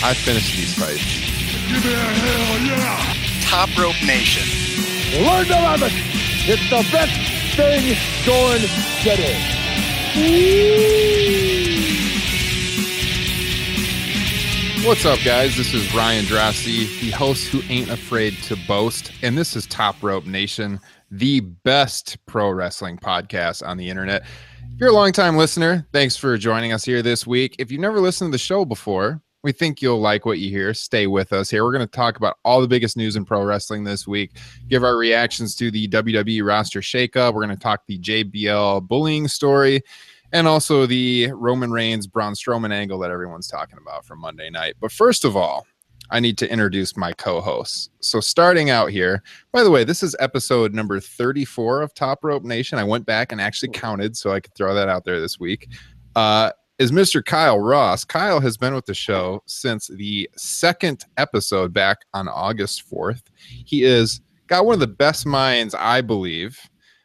I finished these fights. Give me a hell yeah! Top Rope Nation. Learn to love it. It's the best thing going today. What's up, guys? This is Ryan Drossi, the host who ain't afraid to boast, and this is Top Rope Nation, the best pro wrestling podcast on the internet. If you're a longtime listener, thanks for joining us here this week. If you've never listened to the show before, we think you'll like what you hear. Stay with us here. We're going to talk about all the biggest news in pro wrestling this week, give our reactions to the WWE roster shakeup. We're going to talk the JBL bullying story and also the Roman Reigns Braun Strowman angle that everyone's talking about from Monday night. But first of all, I need to introduce my co-hosts. So starting out here, by the way, this is episode number 34 of Top Rope Nation. I went back and actually counted so I could throw that out there this week. Uh, is Mr. Kyle Ross. Kyle has been with the show since the second episode back on August 4th. He is got one of the best minds, I believe,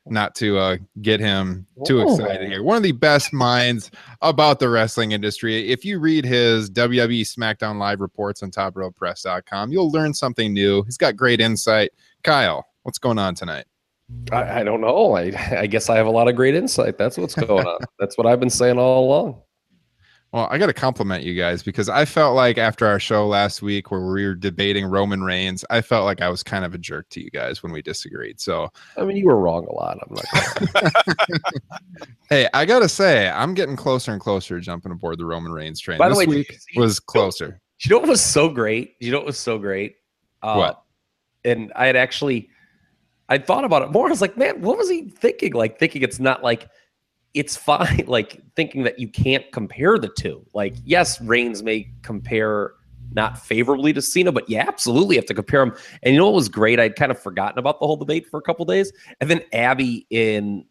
not to uh, get him too excited here. One of the best minds about the wrestling industry. If you read his WWE SmackDown Live reports on TopRopePress.com, you'll learn something new. He's got great insight. Kyle, what's going on tonight? I, I don't know. I, I guess I have a lot of great insight. That's what's going on. That's what I've been saying all along. Well, I got to compliment you guys because I felt like after our show last week where we were debating Roman Reigns, I felt like I was kind of a jerk to you guys when we disagreed. So, I mean, you were wrong a lot. I'm not. hey, I got to say, I'm getting closer and closer to jumping aboard the Roman Reigns train. By the this way, week was closer. You know what was so great? You know what was so great? Uh, What? And I had actually, I thought about it more. I was like, man, what was he thinking? Like thinking it's not like it's fine. Like thinking that you can't compare the two. Like yes, Reigns may compare not favorably to Cena, but you absolutely have to compare them. And you know what was great? I'd kind of forgotten about the whole debate for a couple days, and then Abby in.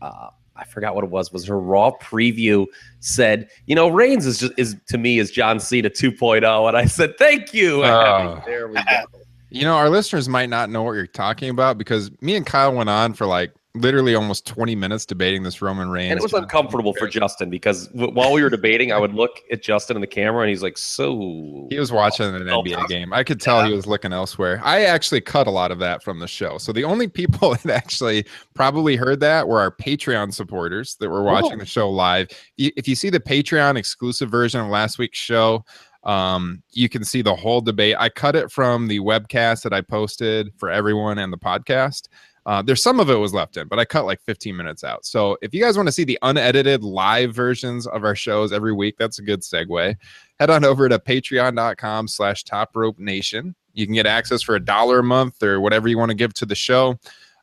Uh, I forgot what it was. Was her Raw preview said, you know, Reigns is just is to me is John Cena 2.0, and I said, thank you. Abby. Oh. There we go. You know, our listeners might not know what you're talking about because me and Kyle went on for like literally almost 20 minutes debating this Roman Reigns. And it was uncomfortable for Justin because w- while we were debating, I would look at Justin in the camera, and he's like, "So He was watching an NBA game. I could tell he was looking elsewhere. I actually cut a lot of that from the show. So the only people that actually probably heard that were our Patreon supporters that were watching the show live. If you see the Patreon exclusive version of last week's show, um, you can see the whole debate. I cut it from the webcast that I posted for everyone and the podcast. Uh, there's some of it was left in, but I cut like 15 minutes out. So if you guys want to see the unedited live versions of our shows every week, that's a good segue. Head on over to patreon.com slash top rope nation. You can get access for a dollar a month or whatever you want to give to the show.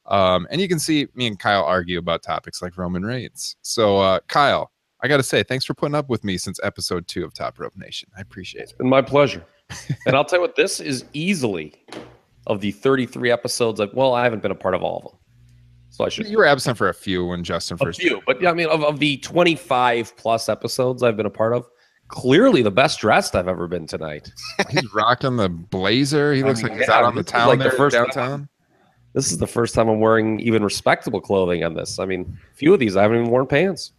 Um, and you can see me and Kyle argue about topics like Roman Reigns. So, uh, Kyle, I got to say, thanks for putting up with me since episode two of Top Rope Nation. I appreciate it. been my pleasure. and I'll tell you what, this is easily of the 33 episodes. Like, well, I haven't been a part of all of them, so I should You were absent for a few when Justin a first. few. But yeah, I mean, of, of the 25 plus episodes I've been a part of, clearly the best dressed I've ever been tonight. He's rocking the blazer. He I looks mean, like he's yeah, out on the town like the there, first time- downtown. This is the first time I'm wearing even respectable clothing on this. I mean, a few of these I haven't even worn pants.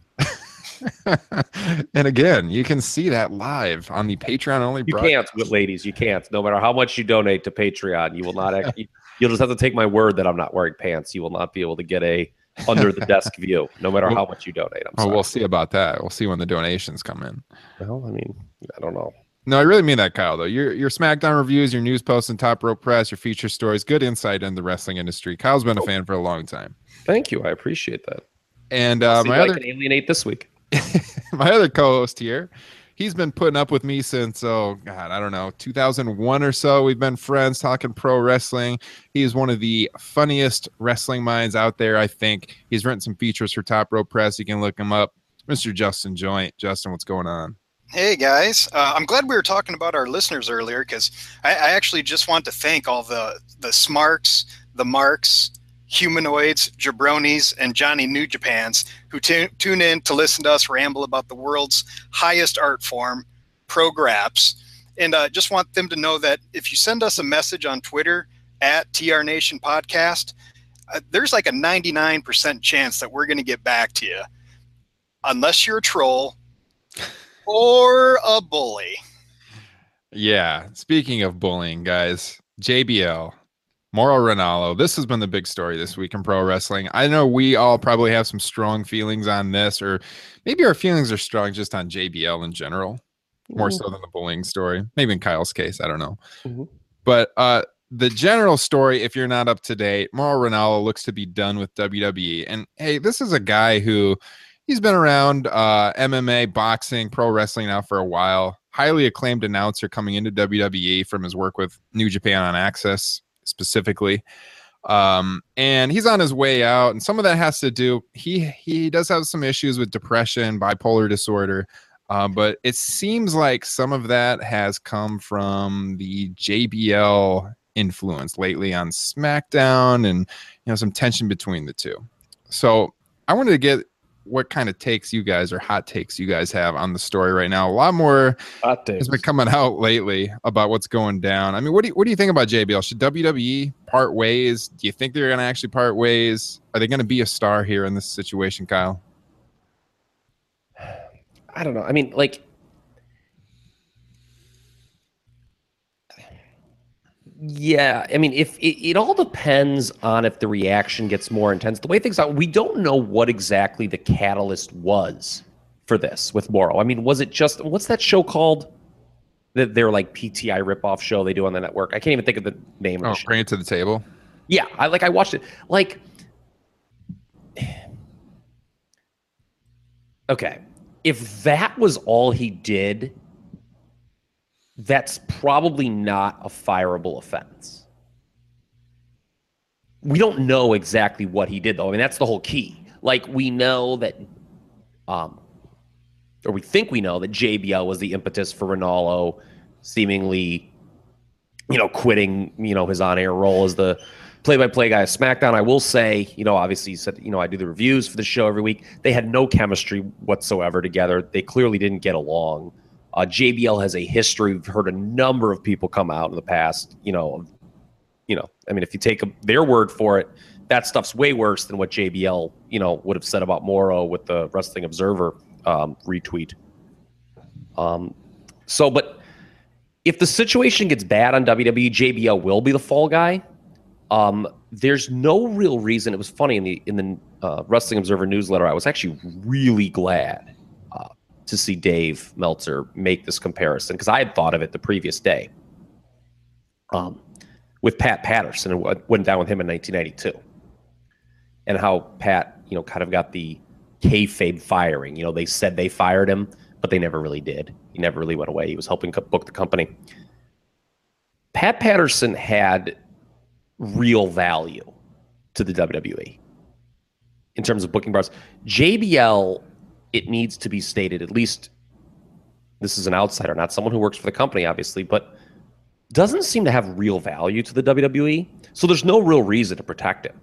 and again, you can see that live on the Patreon only. You broadcast. can't, ladies. You can't. No matter how much you donate to Patreon, you will not. Actually, you'll just have to take my word that I'm not wearing pants. You will not be able to get a under the desk view, no matter how much you donate. I'm Oh, sorry. we'll see about that. We'll see when the donations come in. Well, I mean, I don't know. No, I really mean that, Kyle. Though your your SmackDown reviews, your news posts, and top rope press, your feature stories, good insight in the wrestling industry. Kyle's been a fan for a long time. Thank you. I appreciate that. And uh, my other I can alienate this week. my other co-host here, he's been putting up with me since oh god, I don't know, 2001 or so. We've been friends talking pro wrestling. He's one of the funniest wrestling minds out there. I think he's written some features for Top Rope Press. You can look him up, Mr. Justin Joint. Justin, what's going on? Hey guys, uh, I'm glad we were talking about our listeners earlier because I, I actually just want to thank all the the smarks, the marks, humanoids, jabronis, and Johnny New Japans who tu- tune in to listen to us ramble about the world's highest art form, pro graps, and uh, just want them to know that if you send us a message on Twitter at TR Nation Podcast, uh, there's like a 99% chance that we're going to get back to you, unless you're a troll or a bully. Yeah. Speaking of bullying, guys, JBL, Mauro Ranallo. This has been the big story this week in pro wrestling. I know we all probably have some strong feelings on this, or maybe our feelings are strong just on JBL in general, more so than the bullying story. Maybe in Kyle's case, I don't know. Mhm. But uh the general story, if you're not up to date, Mauro Ranallo looks to be done with WWE. And hey, this is a guy who he's been around uh, MMA, boxing, pro wrestling now for a while. Highly acclaimed announcer coming into WWE from his work with New Japan on AXS specifically. Um, and he's on his way out, and some of that has to do he he does have some issues with depression, bipolar disorder. Uh, but it seems like some of that has come from the JBL influence lately on SmackDown and you know some tension between the two. So I wanted to get what kind of takes you guys or hot takes you guys have on the story right now. A lot more Hot takes. has been coming out lately about what's going down. I mean, what do you, what do you think about JBL? Should WWE part ways? Do you think they're going to actually part ways? Are they going to be a star here in this situation, Kyle? I don't know. I mean, like, yeah. I mean, if it, it all depends on if the reaction gets more intense. The way things are, we don't know what exactly the catalyst was for this with Mauro. I mean, was it just what's that show called? That they're like PTI ripoff show they do on the network. I can't even think of the name. of Oh, bring it to the table. Yeah, I like I watched it. Like Okay. If that was all he did, that's probably not a fireable offense. We don't know exactly what he did though. I mean, that's the whole key. Like we know that um or we think we know that JBL was the impetus for Ranallo seemingly you know, quitting, you know, his on-air role as the play-by-play guy of SmackDown. I will say, you know, obviously, he said, you know, I do the reviews for the show every week. They had no chemistry whatsoever together. They clearly didn't get along. Uh, JBL has a history. We've heard a number of people come out in the past. You know, you know, I mean, if you take their word for it, that stuff's way worse than what JBL, you know, would have said about Mauro with the Wrestling Observer um, retweet. Um, so, but if the situation gets bad on WWE, JBL will be the fall guy. Um, there's no real reason. It was funny in the in the uh, Wrestling Observer newsletter. I was actually really glad to see Dave Meltzer make this comparison because I had thought of it the previous day. Um, with Pat Patterson and what went down with him in 1992, and how Pat, you know, kind of got the kayfabe firing. You know, they said they fired him, but they never really did. He never really went away. He was helping co- book the company. Pat Patterson had real value to the WWE in terms of booking bars. JBL, it needs to be stated, at least this is an outsider, not someone who works for the company, obviously, but doesn't seem to have real value to the WWE. So there's no real reason to protect him.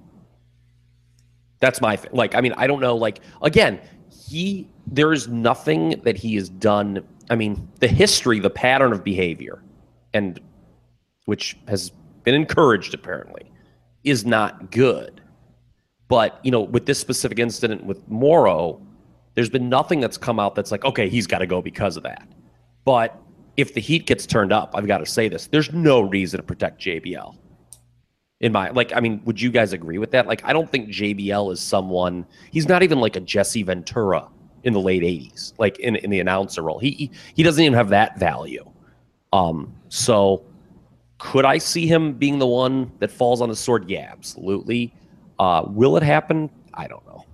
That's my thing. Like, I mean, I don't know. Like, again, he there is nothing that he has done. I mean, the history, the pattern of behavior, and which has been encouraged apparently, is not good. But you know, with this specific incident with Mauro, there's been nothing that's come out that's like, okay, he's got to go because of that. But if the heat gets turned up, I've got to say this: there's no reason to protect JBL. In my like, I mean, would you guys agree with that? Like, I don't think JBL is someone. He's not even like a Jesse Ventura in the late '80s, like in, in the announcer role. He, he doesn't even have that value. Um, so could I see him being the one that falls on the sword? Yeah, absolutely. Uh, will it happen? I don't know.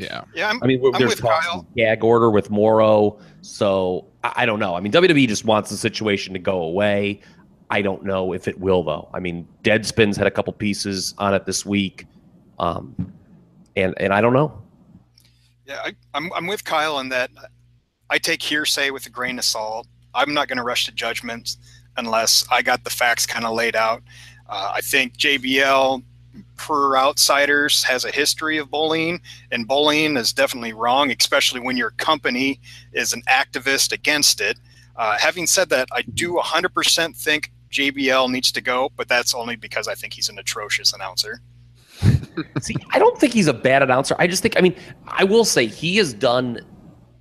Yeah. Yeah, I'm, I mean, I'm there's with Kyle. gag order with Mauro, so I, I don't know. I mean, WWE just wants the situation to go away. I don't know if it will, though. I mean, Deadspin's had a couple pieces on it this week, um, and and I don't know. Yeah, I, I'm, I'm with Kyle in that I take hearsay with a grain of salt. I'm not going to rush to judgments unless I got the facts kind of laid out. Uh, I think JBL, per outsiders, has a history of bullying, and bullying is definitely wrong, especially when your company is an activist against it. Uh, having said that, I do 100% think JBL needs to go, but that's only because I think he's an atrocious announcer. See, I don't think he's a bad announcer. I just think, I mean, I will say he has done,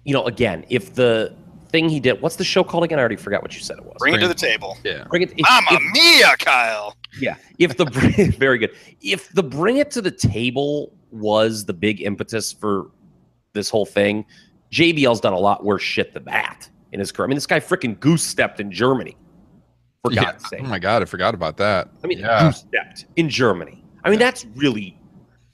you know, again, if the thing he did, what's the show called again? I already forgot what you said it was. Bring it to the table. Yeah. Bring it. If, Mamma if- mia, Kyle. Yeah. If the very good. If the bring it to the table was the big impetus for this whole thing, JBL's done a lot worse shit than that in his career. I mean, this guy freaking goose stepped in Germany. For Yeah. God's sake. Oh my god, I forgot about that. I mean, yeah. goose stepped in Germany. I mean, that's really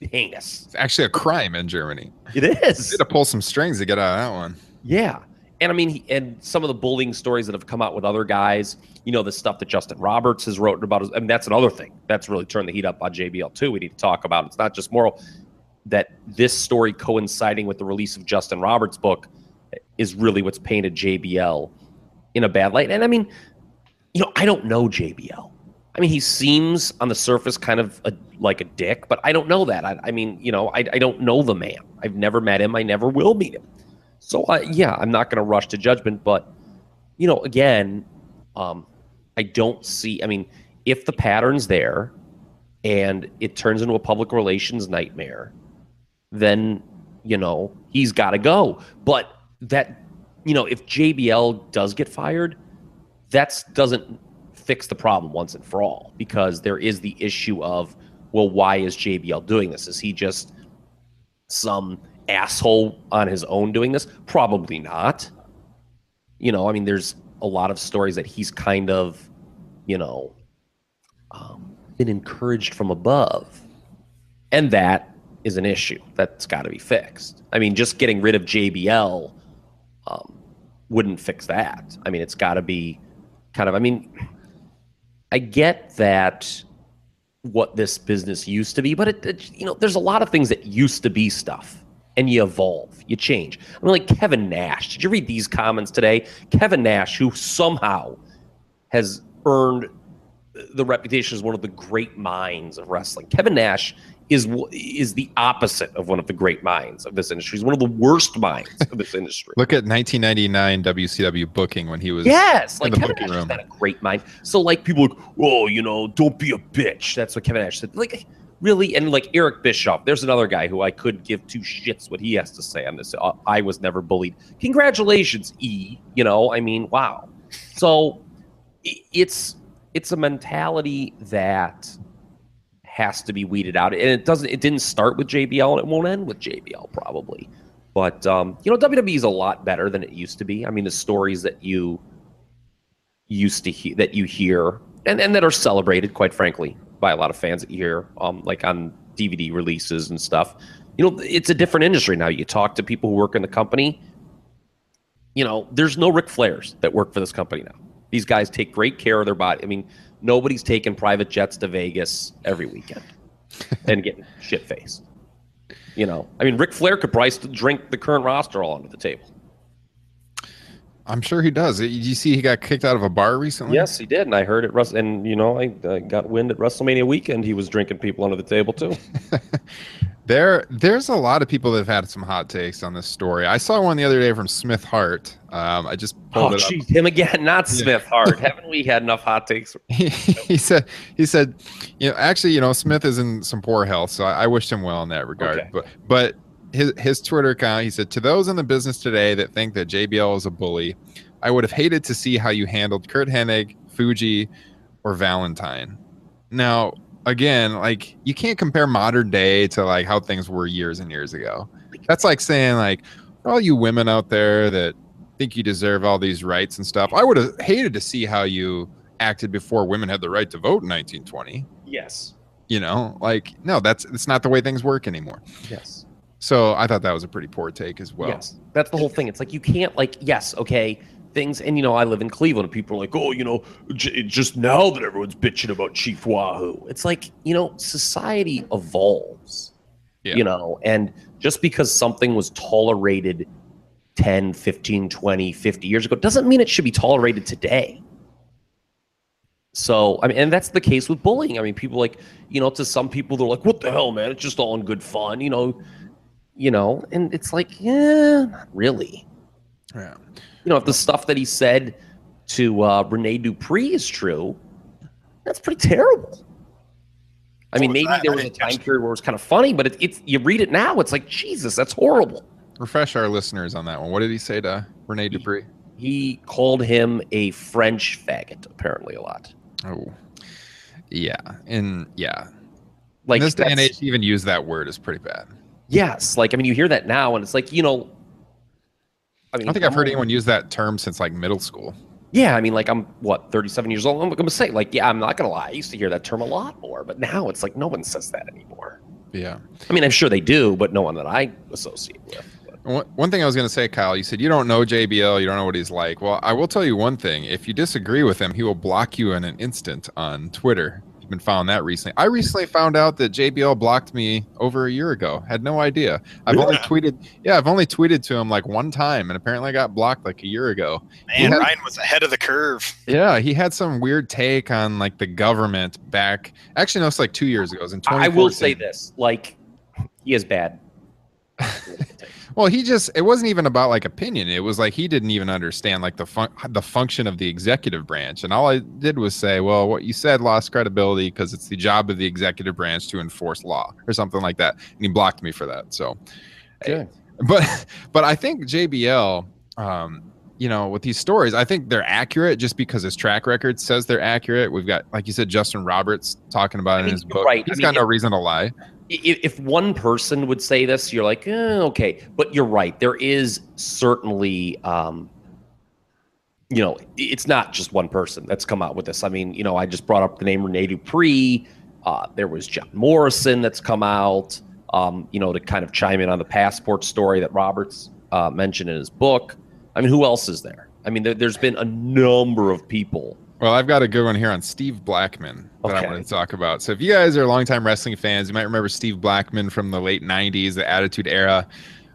heinous. It's actually a crime in Germany. It is. Had to pull some strings to get out of that one. Yeah. And I mean, he, and some of the bullying stories that have come out with other guys, you know, the stuff that Justin Roberts has wrote about. I mean, that's another thing that's really turned the heat up on JBL too. We need to talk about. It's not just Mauro that this story coinciding with the release of Justin Roberts' book is really what's painted JBL in a bad light. And I mean, you know, I don't know JBL. I mean, he seems on the surface kind of a, like a dick, but I don't know that. I, I mean, you know, I, I don't know the man. I've never met him. I never will meet him. So uh, yeah, I'm not going to rush to judgment, but you know, again, um, I don't see. I mean, if the pattern's there and it turns into a public relations nightmare, then you know he's got to go. But that, you know, if JBL does get fired, that doesn't fix the problem once and for all because there is the issue of well, why is JBL doing this? Is he just some asshole on his own doing this? Probably not. You know, I mean, there's a lot of stories that he's kind of, you know, um, been encouraged from above. And that is an issue that's got to be fixed. I mean, just getting rid of JBL um, wouldn't fix that. I mean, it's got to be kind of, I mean, I get that what this business used to be, but it, it, you know, there's a lot of things that used to be stuff, and you evolve, you change. I mean, like Kevin Nash. Did you read these comments today? Kevin Nash, who somehow has earned the reputation as one of the great minds of wrestling. Kevin Nash is is the opposite of one of the great minds of this industry. He's one of the worst minds of this industry. Look at 1999 WCW booking when he was Yes, like the Kevin booking Nash room. is not a great mind. So like people, like, oh, you know, don't be a bitch. That's what Kevin Nash said. Like really, and like Eric Bischoff. There's another guy who I could give two shits what he has to say on this. Uh, I was never bullied. Congratulations, E. You know, I mean, wow. So it's it's a mentality that has to be weeded out, and it doesn't. It didn't start with JBL, and it won't end with JBL probably. But um, you know, WWE is a lot better than it used to be. I mean, the stories that you used to hear that you hear and, and that are celebrated, quite frankly, by a lot of fans that you hear, um, like on DVD releases and stuff. You know, it's a different industry now. You talk to people who work in the company. You know, there's no Ric Flairs that work for this company now. These guys take great care of their body. I mean, nobody's taking private jets to Vegas every weekend and getting shit faced. You know, I mean, Ric Flair could still drink the current roster all under the table. I'm sure he does. Did you see he got kicked out of a bar recently? Yes, he did, and I heard it. Rus- and you know, I uh, got wind at WrestleMania weekend. He was drinking people under the table too. There, there's a lot of people that have had some hot takes on this story. I saw one the other day from Smith Hart. Um, I just pulled oh, it up. jeez, him again, not Smith Hart. Haven't we had enough hot takes? he, he said he said you know actually you know smith is in some poor health so i, I wished him well in that regard Okay. but but his, his twitter account he said to those in the business today that think that jbl is a bully i would have hated to see how you handled curt hennig fuji or valentine now again like you can't compare modern day to like how things were years and years ago that's like saying like for all you women out there that think you deserve all these rights and stuff. I would have hated to see how you acted before women had the right to vote in 1920. Yes. You know, like no, that's it's not the way things work anymore. Yes. So I thought that was a pretty poor take as well. Yes, that's the whole thing. It's like you can't like yes, okay, things, and you know I live in Cleveland, and people are like, oh, you know, j- just now that everyone's bitching about Chief Wahoo. It's like you know, society evolves, Yeah. you know, and just because something was tolerated 10, 15, 20, 50 years ago doesn't mean it should be tolerated today. So, I mean, and that's the case with bullying. I mean, people like, you know, to some people, they're like, what the hell, man? It's just all in good fun, you know, you know, and it's like, yeah, not really. Yeah. You know, if the stuff that he said to uh, Rene Dupree is true, that's pretty terrible. I mean, maybe there was a time period where it was kind of funny, but it, it's you read it now, it's like Jesus, that's horrible. Refresh our listeners on that one. What did he say to Rene Dupree? He called him a French faggot, apparently a lot. Oh, yeah, and yeah. Like in this day and age, even use that word is pretty bad. Yes, like I mean, you hear that now, and it's like you know. I I mean, don't think I've heard anyone use that term since like middle school. Yeah, I mean, like I'm what 37 years old. I'm gonna say, like, yeah, I'm not gonna lie. I used to hear that term a lot more, but now it's like no one says that anymore. Yeah. I mean, I'm sure they do, but no one that I associate with. But- one thing I was going to say, Kyle, you said you don't know JBL, you don't know what he's like. Well, I will tell you one thing. If you disagree with him, he will block you in an instant on Twitter. You've been found that recently. I recently found out that JBL blocked me over a year ago. Had no idea. I've only tweeted, yeah, I've only tweeted to him like one time, and apparently I got blocked like a year ago. Man, Yeah. Ryan was ahead of the curve. Yeah, he had some weird take on like the government back. Actually, no, it's like two years ago. It was in I will say this: like, he is bad. Well, he just it wasn't even about like opinion. It was like he didn't even understand like the fun- the function of the executive branch. And all I did was say, "Well, what you said lost credibility because it's the job of the executive branch to enforce law or something like that." And he blocked me for that. So Good. but but I think JBL um you know, with these stories, I think they're accurate just because his track record says they're accurate. We've got, like you said, Justin Roberts talking about I it mean, in his book. right. I He's mean, got no reason to lie. If, one person would say this, you're like, eh, okay. But you're right. There is certainly, um, you know, it's not just one person that's come out with this. I mean, you know, I just brought up the name Rene Dupree. Uh, there was John Morrison that's come out, um, you know, to kind of chime in on the passport story that Roberts uh, mentioned in his book. I mean, who else is there? I mean, there, there's been a number of people. Well, I've got a good one here on Steve Blackman that I want to talk about. So, if you guys are longtime wrestling fans, you might remember Steve Blackman from the late 90s, the Attitude Era.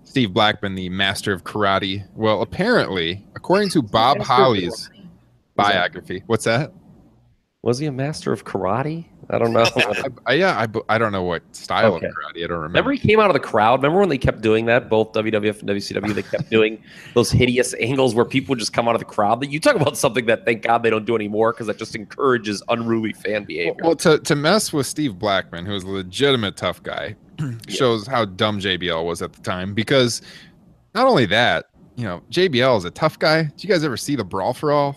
Steve Blackman, the master of karate. Well, apparently, according to Bob Holly's biography, what's that? Was he a master of karate? I don't know. I, I, yeah, I, I don't know what style Okay. of karate. I don't remember. Remember he came out of the crowd. Remember when they kept doing that? Both WWF and WCW, they kept doing those hideous angles where people just come out of the crowd. That you talk about something that thank God they don't do anymore because that just encourages unruly fan behavior. Well, to, to mess with Steve Blackman, who was a legitimate tough guy, shows how dumb JBL was at the time. Because not only that, you know, JBL is a tough guy. Did you guys ever see the Brawl for All?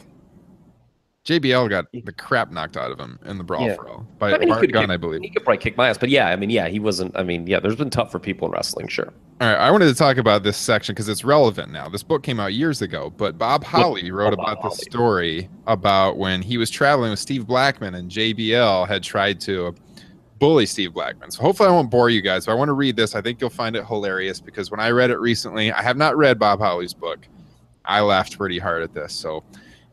JBL got the crap knocked out of him in the Brawl Yeah. for All by I mean, Bart Gunn, I believe. he could probably kick my ass, but yeah, I mean, yeah, he wasn't. I mean, yeah, there's been tough for people in wrestling, sure. All right, I wanted to talk about this section because it's relevant now. This book came out years ago, but Bob Holly oh, wrote Oh, Bob about the Holly. story about when he was traveling with Steve Blackman and JBL had tried to bully Steve Blackman. So hopefully I won't bore you guys, but I want to read this. I think you'll find it hilarious because when I read it recently, I have not read Bob Holly's book. I laughed pretty hard at this. So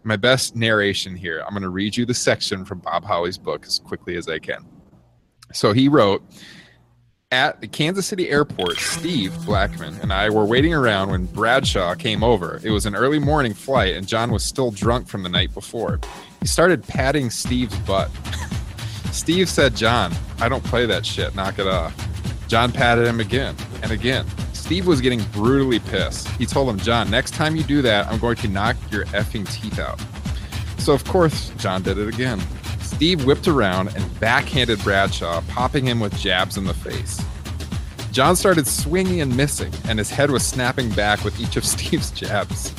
my best narration here, I'm going to read you the section from Bob Holly's book as quickly as I can. So he wrote, at the Kansas City airport, Steve Blackman and I were waiting around when Bradshaw came over. It was an early morning flight, and John was still drunk from the night before. He started patting Steve's butt. Steve said, John, I don't play that shit. Knock it off. John patted him again and again. Steve was getting brutally pissed. He told him, John, next time you do that, I'm going to knock your effing teeth out. So, of course, John did it again. Steve whipped around and backhanded Bradshaw, popping him with jabs in the face. John started swinging and missing, and his head was snapping back with each of Steve's jabs.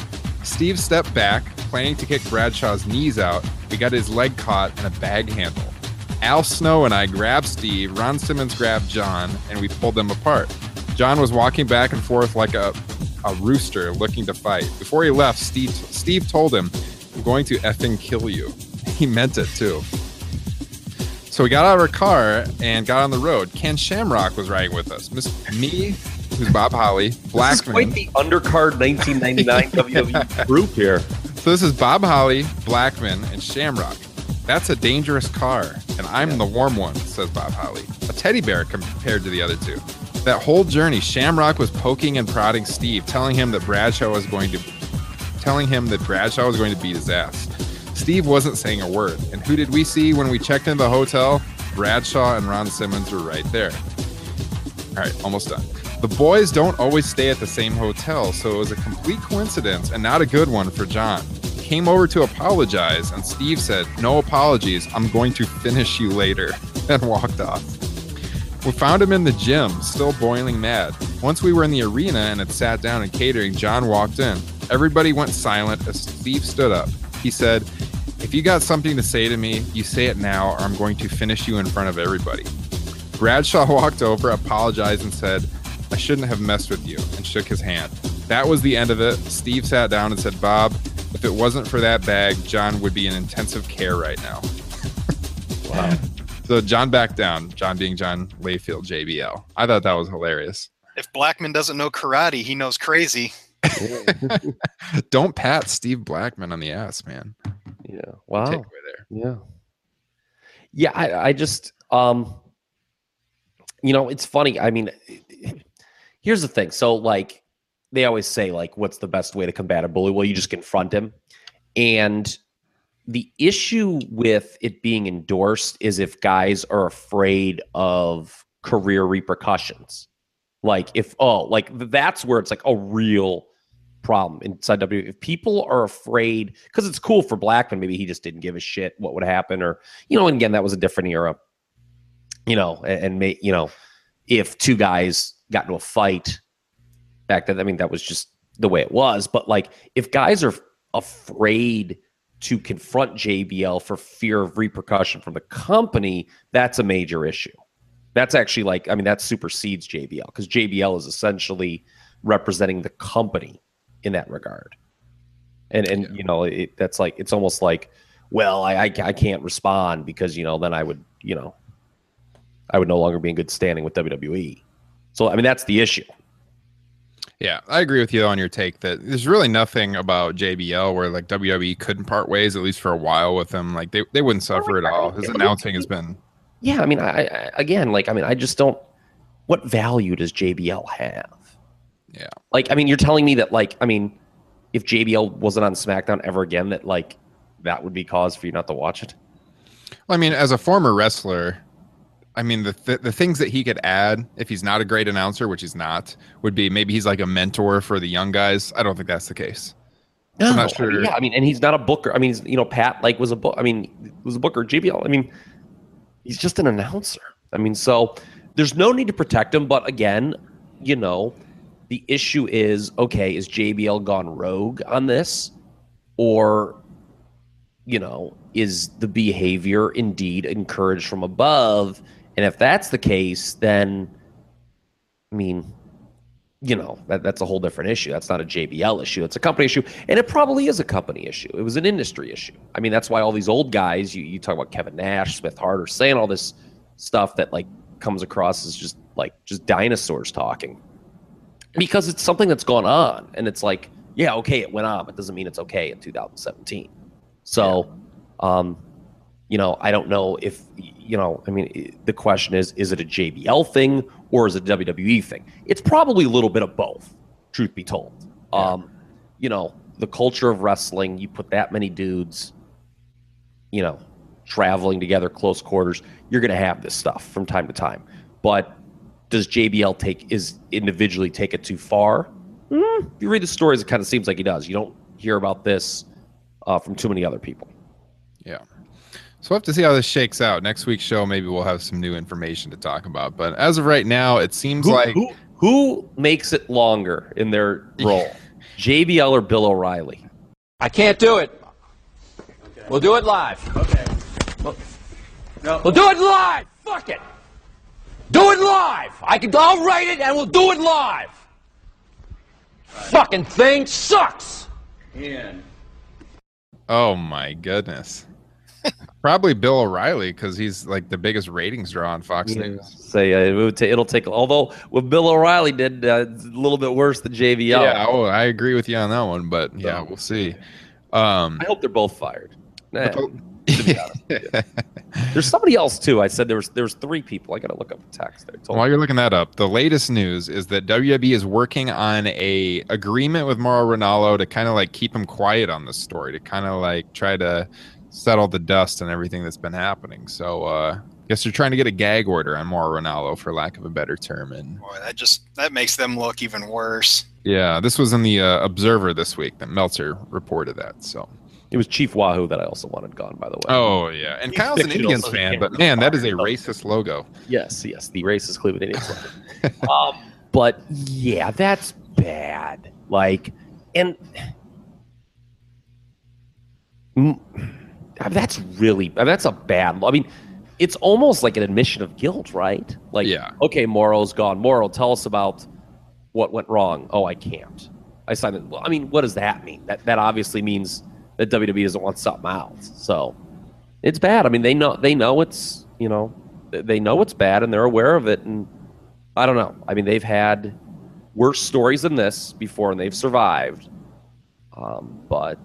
Steve stepped back, planning to kick Bradshaw's knees out. We got his leg caught in a bag handle. Al Snow and I grabbed Steve, Ron Simmons grabbed John, and we pulled them apart. John was walking back and forth like a a rooster looking to fight. Before he left, Steve, Steve told him, I'm going to effing kill you. He meant it too. So we got out of our car and got on the road. Ken Shamrock was riding with us. Miss me, who's Bob Holly, This is Blackman. quite the undercard 1999 WWE group here. So this is Bob Holly, Blackman, and Shamrock. That's a dangerous car, and I'm the warm one, says Bob Holly. A teddy bear compared to the other two. That whole journey, Shamrock was poking and prodding Steve, telling him that Bradshaw was going to telling him that Bradshaw was going to beat his ass. Steve wasn't saying a word. And who did we see when we checked into the hotel? Bradshaw and Ron Simmons were right there. All right, almost done. The boys don't always stay at the same hotel, so it was a complete coincidence and not a good one for John. Came over to apologize, and Steve said, No apologies, I'm going to finish you later, and walked off. We found him in the gym, still boiling mad. Once we were in the arena and had sat down and catering, John walked in. Everybody went silent as Steve stood up. He said, If you got something to say to me, you say it now, or I'm going to finish you in front of everybody. Bradshaw walked over, apologized, and said, I shouldn't have messed with you, and shook his hand. That was the end of it. Steve sat down and said, Bob, if it wasn't for that bag, John would be in intensive care right now. Wow. So John back down, John being John Layfield, JBL. I thought that was hilarious. If Blackman doesn't know karate, he knows crazy. Don't pat Steve Blackman on the ass, man. Yeah. Wow. Takeaway there. Yeah. Yeah, I, I just um you know, it's funny. I mean, here's the thing. So like they always say like what's the best way to combat a bully? Well, you just confront him. And the issue with it being endorsed is if guys are afraid of career repercussions. Like if oh, like that's where it's like a real problem inside W. If people are afraid, because it's cool for Blackman, maybe he just didn't give a shit what would happen, or you know, and again, that was a different era. You know, and, and may, you know, if two guys got into a fight back then, I mean, that was just the way it was. But like, if guys are afraid to confront JBL for fear of repercussion from the company, that's a major issue. That's actually like, I mean, that supersedes JBL because JBL is essentially representing the company in that regard. And and you know, it, that's like it's almost like, well, I, I I can't respond because you know then I would you know, I would no longer be in good standing with WWE. So I mean that's the issue. Yeah, I agree with you on your take that there's really nothing about JBL where like WWE couldn't part ways at least for a while with him. Like they, they wouldn't suffer at all. His announcing has been Yeah, I mean, I, I again, like, I mean, I just don't. What value does JBL have? yeah. Like, I mean, you're telling me that, like, I mean, if JBL wasn't on SmackDown ever again, that like that would be cause for you not to watch it. Well, I mean, as a former wrestler, I mean the th- the things that he could add if he's not a great announcer, which he's not, would be maybe he's like a mentor for the young guys. I don't think that's the case. I'm not I mean, yeah, I mean, and he's not a booker. I mean, you know, Pat like was a book. I mean, was a booker. JBL. I mean, he's just an announcer. I mean, so there's no need to protect him. But again, you know, the issue is okay. Is JBL gone rogue on this, or you know, is the behavior indeed encouraged from above? And if that's the case, then I mean, you know, that, that's a whole different issue. That's not a JBL issue. It's a company issue. And it probably is a company issue. It was an industry issue. I mean, that's why all these old guys, you, you talk about Kevin Nash, Smith Harder, saying all this stuff that like comes across as just like just dinosaurs talking. Because it's something that's gone on. And it's like, yeah, okay, it went on, but doesn't mean it's okay in 2017. So, um, you know, I don't know if, you know, I mean, the question is, is it a JBL thing or is it a WWE thing? It's probably a little bit of both, truth be told. Um, you know, the culture of wrestling, you put that many dudes, you know, traveling together, close quarters, you're going to have this stuff from time to time. But does JBL take, is individually take it too far? Mm, if you read the stories, it kind of seems like he does. You don't hear about this uh, from too many other people. Yeah. So we'll have to see how this shakes out. Next week's show, maybe we'll have some new information to talk about. But as of right now, it seems Who, like who, who makes it longer in their role, JBL or Bill O'Reilly? I can't do it. We'll do it live. Okay. We'll, we'll do it live. Fuck it. Do it live. I can. I'll write it, and we'll do it live. Fucking thing sucks! Oh my goodness. Probably Bill O'Reilly because he's like the biggest ratings draw on Fox News. Say uh, it ta- it'll take. Although what Bill O'Reilly did uh, a little bit worse than JBL. Yeah, oh, I agree with you on that one, but yeah, we'll see. Um, I hope they're both fired. Nah, but to be honest with you. There's somebody else too. I said there was there was three people. I got to look up the text While you're looking that up, the latest news is that WWE is working on a agreement with Mauro Ranallo to kind of like keep him quiet on this story, to kind of like try to settle the dust and everything that's been happening. So, uh, guess they're trying to get a gag order on Mauro Ranallo, for lack of a better term. And Boy, that just that makes them look even worse. yeah, this was in the uh, Observer this week that Meltzer reported that. So, It was Chief Wahoo that I also wanted gone. By the way. oh yeah, and He's Kyle's an fictional, Indians fan, but man, that is a racist logo. Yes, yes, the racist Cleveland Indians. logo. um, but yeah, that's bad. Like, and Mm, that's really I mean, that's a bad. I mean, it's almost like an admission of guilt, right? Like, Yeah. okay, Mauro's gone. Moro, tell us about what went wrong. Oh, I can't. I signed it. Well, I mean, what does that mean? That that obviously means that WWE doesn't want something else. So it's bad. I mean, they know they know it's you know they know it's bad and they're aware of it. And I don't know. I mean, they've had worse stories than this before, and they've survived. Um, but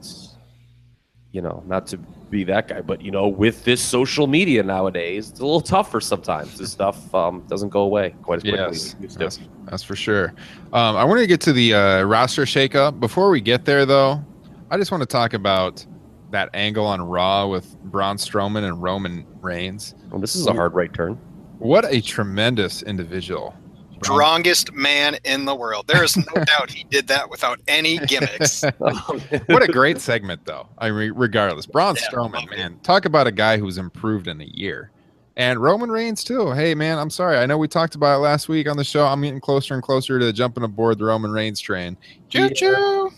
you know, not to be that guy, but you know, with this social media nowadays, it's a little tougher sometimes. This stuff um, doesn't go away quite as quickly Yes, as it used to. that's, that's for sure. Um, I wanted to get to the uh, roster shakeup. Before we get there, though, I just want to talk about that angle on Raw with Braun Strowman and Roman Reigns. Well, this is a hard right turn. What a tremendous individual. Braun- Strongest man in the world. There is no doubt he did that without any gimmicks. Oh, what a great segment, though. I mean, regardless, Braun Yeah, Strowman, man, talk about a guy who's improved in a year. And Roman Reigns too. Hey, man, I'm sorry. I know we talked about it last week on the show. I'm getting closer and closer to jumping aboard the Roman Reigns train. Choo choo.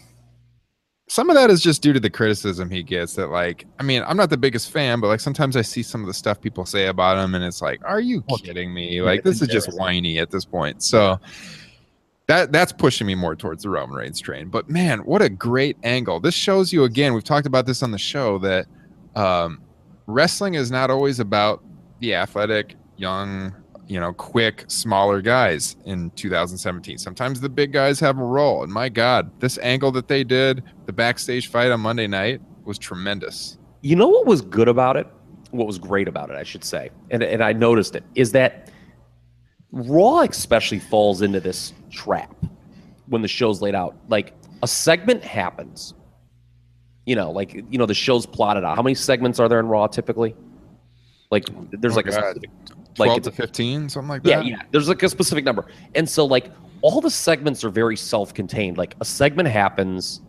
Some of that is just due to the criticism he gets that like i mean i'm not the biggest fan but like sometimes i see some of the stuff people say about him and it's like are you kidding me? like this is just whiny at this point. So that that's pushing me more towards the roman reigns train. But man what a great angle. This shows you again we've talked about this on the show that um, wrestling is not always about the athletic young you know quick smaller guys in 2017 sometimes the big guys have a role and my god this angle that they did the backstage fight on monday night was tremendous You know what was good about it? What was great about it, I should say, and and I noticed it is that Raw especially falls into this trap when the show's laid out. Like a segment happens, you know, like you know the show's plotted out. How many segments are there in Raw typically? Like there's Oh, like a specific, 12 like it's to 15 something like that yeah. Yeah. There's like a specific number. And so like all the segments are very self-contained. Like a segment happens,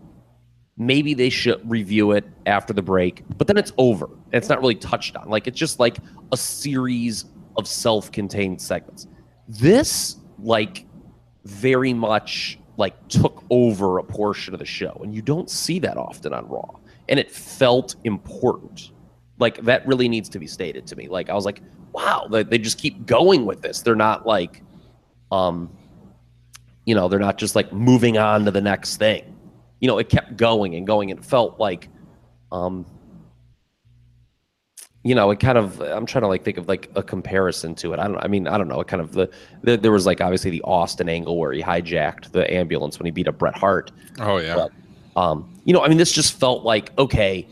maybe they should review it after the break, but then it's over. It's not really touched on. Like it's just like a series of self-contained segments. This like very much like took over a portion of the show and you don't see that often on Raw. And it felt important. Like that really needs to be stated to me. Like I was like, wow, they, they just keep going with this. They're not like um you know, they're not just like moving on to the next thing. You know, it kept going and going and it felt like um you know, it kind of I'm trying to like think of like a comparison to it. I don't I mean, I don't know. It kind of the, the there was like obviously the Austin angle where he hijacked the ambulance when he beat up Bret Hart. oh yeah But, um, you know, I mean, this just felt like okay,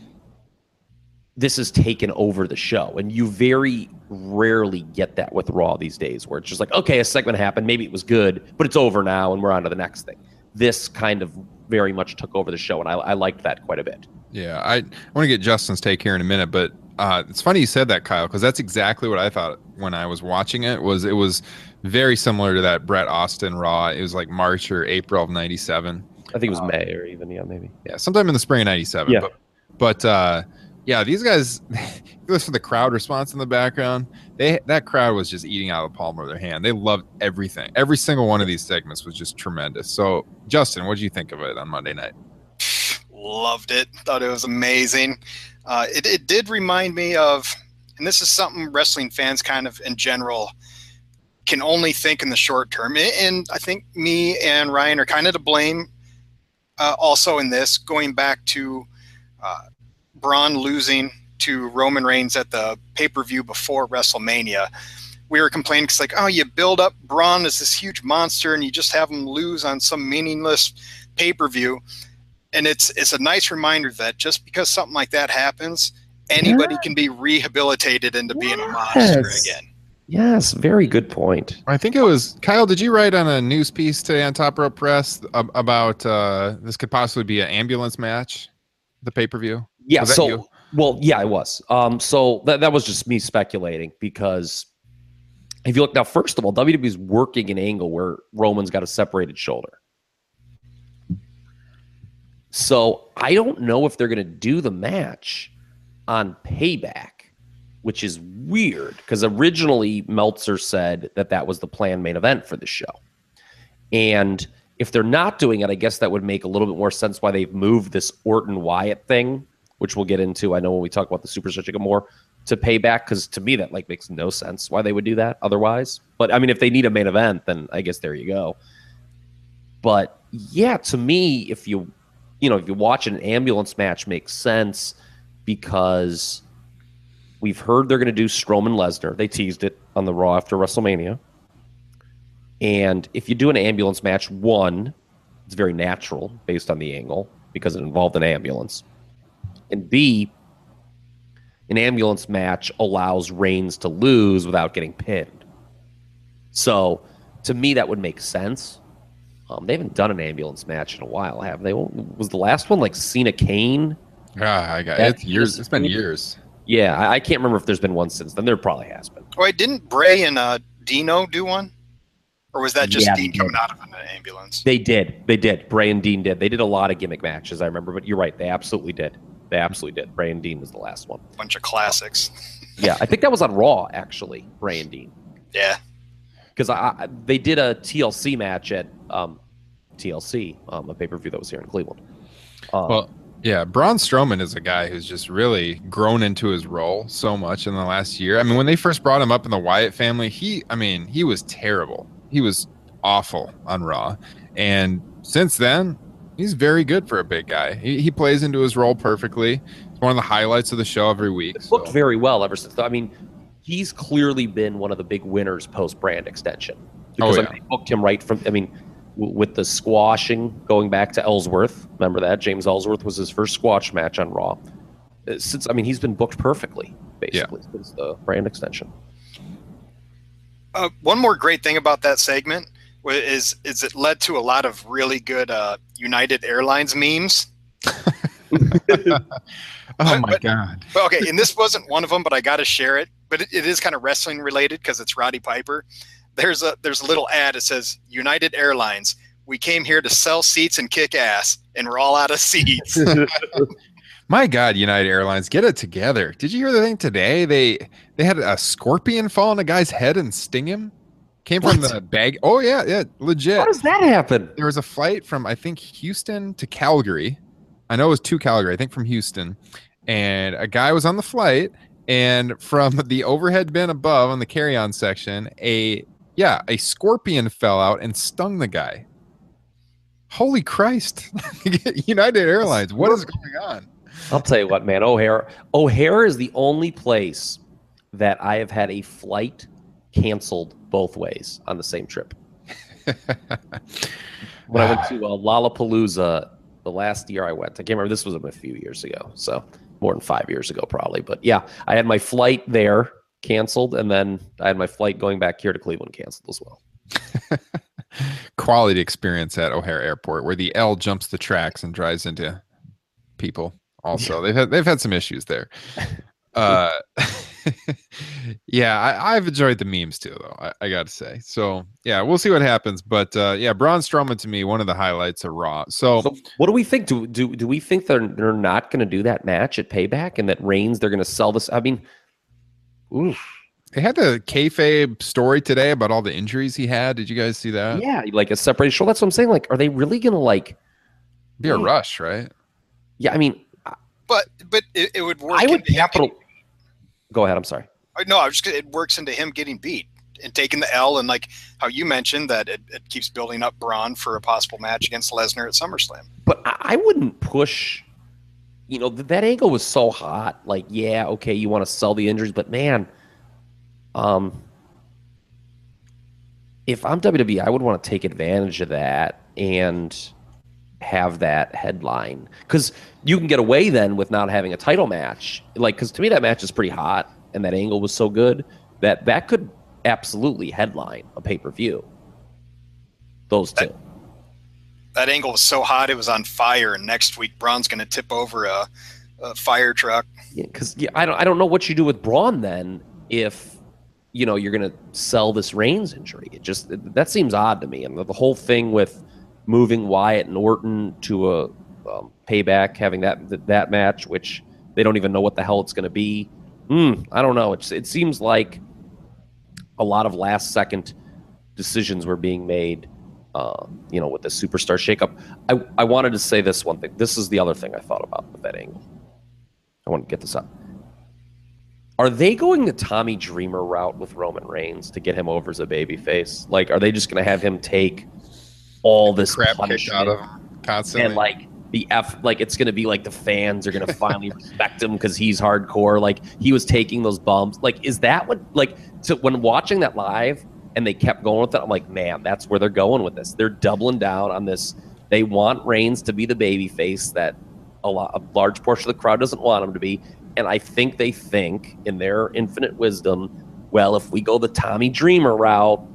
this has taken over the show, and you very rarely get that with Raw these days, where it's just like okay, a segment happened, maybe it was good, but it's over now, and we're on to the next thing. This kind of very much took over the show, and I, I liked that quite a bit. Yeah, I, I want to get Justin's take here in a minute, but uh, it's funny you said that, Kyle, because that's exactly what I thought when I was watching it. Was it was very similar to that Bret Austin Raw. It was like March or April of '97. I think it was May or even yeah, maybe. Yeah, sometime in the spring of '97. Yeah. But, but uh, yeah, these guys. listen to the crowd response in the background. They that crowd was just eating out of the palm of their hand. They loved everything. Every single one of these segments was just tremendous. So, Justin, what did you think of it on Monday night? Loved it. Thought it was amazing. Uh, it, it did remind me of, and this is something wrestling fans kind of in general can only think in the short term. And I think me and Ryan are kind of to blame uh, also in this, going back to uh, Braun losing to Roman Reigns at the pay per view before WrestleMania. We were complaining because, like, oh, you build up Braun as this huge monster and you just have him lose on some meaningless pay per view. And it's it's a nice reminder that just because something like that happens, anybody can be rehabilitated into being a monster again. Yes, very good point. I think it was Kyle. Did you write on a news piece today on Top Rope Press about uh, this could possibly be an ambulance match, the pay per view? Yeah. Was So, you? well, yeah, I was. Um, so that that was just me speculating because if you look now, first of all, WWE's working an angle where Roman's got a separated shoulder. So I don't know if they're going to do the match on Payback, which is weird because originally Meltzer said that that was the planned main event for the show. And if they're not doing it, I guess that would make a little bit more sense why they've moved this Orton Wyatt thing, which we'll get into. I know when we talk about the Superstar Chicken more to Payback because to me that like makes no sense why they would do that otherwise. But I mean, if they need a main event, then I guess there you go. But yeah, to me, if you you know if you watch an ambulance match, makes sense because we've heard they're going to do Strowman Lesnar. They teased it on the Raw after WrestleMania. And if you do an ambulance match, one, it's very natural based on the angle because it involved an ambulance. And B, an ambulance match allows Reigns to lose without getting pinned. So to me, that would make sense. Um, they haven't done an ambulance match in a while, have they? Was the last one like Cena Kane? Ah, I got That- it's years. It's been years. Yeah, I, I can't remember if there's been one since then. There probably has been. Oh, wait, didn't Bray and uh, Dean do one? Or was that just Yeah, Dean they coming out of an ambulance? They did. They did. Bray and Dean did. They did a lot of gimmick matches, I remember. But you're right. They absolutely did. They absolutely did. Bray and Dean was the last one. bunch of classics. Yeah, I think that was on Raw actually. Bray and Dean, Yeah. because I, I they did a TLC match at um, TLC, um, a pay per view that was here in Cleveland. Um, Well, yeah, Braun Strowman is a guy who's just really grown into his role so much in the last year. I mean, when they first brought him up in the Wyatt family, he, I mean, he was terrible. He was awful on Raw, and since then, he's very good for a big guy. He, he plays into his role perfectly. It's one of the highlights of the show every week. it's booked so- very well ever since. I mean, he's clearly been one of the big winners post brand extension because Oh, like, yeah. they booked him right from. I mean, w- with the squashing going back to Ellsworth. Remember that James Ellsworth was his first squash match on Raw. Uh, Since I mean, he's been booked perfectly basically since the brand extension. Uh, one more great thing about that segment wa- is is it led to a lot of really good uh, United Airlines memes. Oh my But- god! But okay, and this wasn't one of them, but I got to share it. But it, it is kind of wrestling related because it's Roddy Piper. There's a there's a little ad. It says United Airlines. We came here to sell seats and kick ass, and we're all out of seats. My God, United Airlines, get it together. Did you hear the thing today? They they had a scorpion fall on a guy's head and sting him. Came from What? the bag. Oh yeah, yeah, legit. How does that happen? There was a flight from I think Houston to Calgary. I know it was to Calgary. I think from Houston, and a guy was on the flight, and from the overhead bin above on the carry-on section, a yeah, a scorpion fell out and stung the guy. Holy Christ! United Airlines, what is going on? I'll tell you what, man. O'Hare, O'Hare is the only place that I have had a flight canceled both ways on the same trip. when I went to uh, Lollapalooza the last year I went, I can't remember. This was a few years ago, so more than five years ago, probably. But yeah, I had my flight there canceled, and then I had my flight going back here to Cleveland canceled as well. quality experience at O'Hare Airport where the L jumps the tracks and drives into people. Also, they've had they've had some issues there. Uh, yeah, I, I've enjoyed the memes too, though. I, I got to say. So yeah, we'll see what happens. But uh, yeah, Braun Strowman to me one of the highlights of Raw. So, So what do we think? Do do do we think they're they're not going to do that match at Payback, and that Reigns they're going to sell this? I mean, oof. they had the kayfabe story today about all the injuries he had. Did you guys see that? yeah, like a separated shoulder. That's what I'm saying. Like, are they really going to like? Be a rush, right? Yeah, I mean, but but it, it would work. I would into him capital. Go ahead. I'm sorry. Uh, No, I was just it works into him getting beat and taking the L, and like how you mentioned that it, it keeps building up Braun for a possible match against Lesnar at SummerSlam. But I, I wouldn't push. You know th- that angle was so hot. Like, yeah, okay, you want to sell the injuries, but man, um, if I'm WWE, I would want to take advantage of that and have that headline because you can get away then with not having a title match. Like, because to me that match is pretty hot and that angle was so good that that could absolutely headline a pay per view. Those two. That angle was so hot it was on fire, and next week Braun's going to tip over a, a fire truck. because yeah, I don't I don't know what you do with Braun then if you know you're going to sell this Reigns injury. It just that seems odd to me, and the, the whole thing with moving Wyatt and Orton to a um, payback, having that, that match, which they don't even know what the hell it's going to be. Hmm, I don't know. It's it seems like a lot of last second decisions were being made. Uh, you know, with the superstar shakeup. I, I wanted to say this one thing. This is the other thing I thought about with that angle. I want to get this up. Are they going the Tommy Dreamer route with Roman Reigns to get him over as a babyface? Like, are they just going to have him take all this Crap kicked punishment out of him constantly. and like the F, like it's going to be like the fans are going to finally respect him because he's hardcore. Like he was taking those bumps. Like, is that what? Like, so when watching that live and they kept going with it, I'm like, man, that's where they're going with this. They're doubling down on this. They want Reigns to be the baby face that a lot, a large portion of the crowd doesn't want him to be. And I think they think, in their infinite wisdom, well, if we go the Tommy Dreamer route,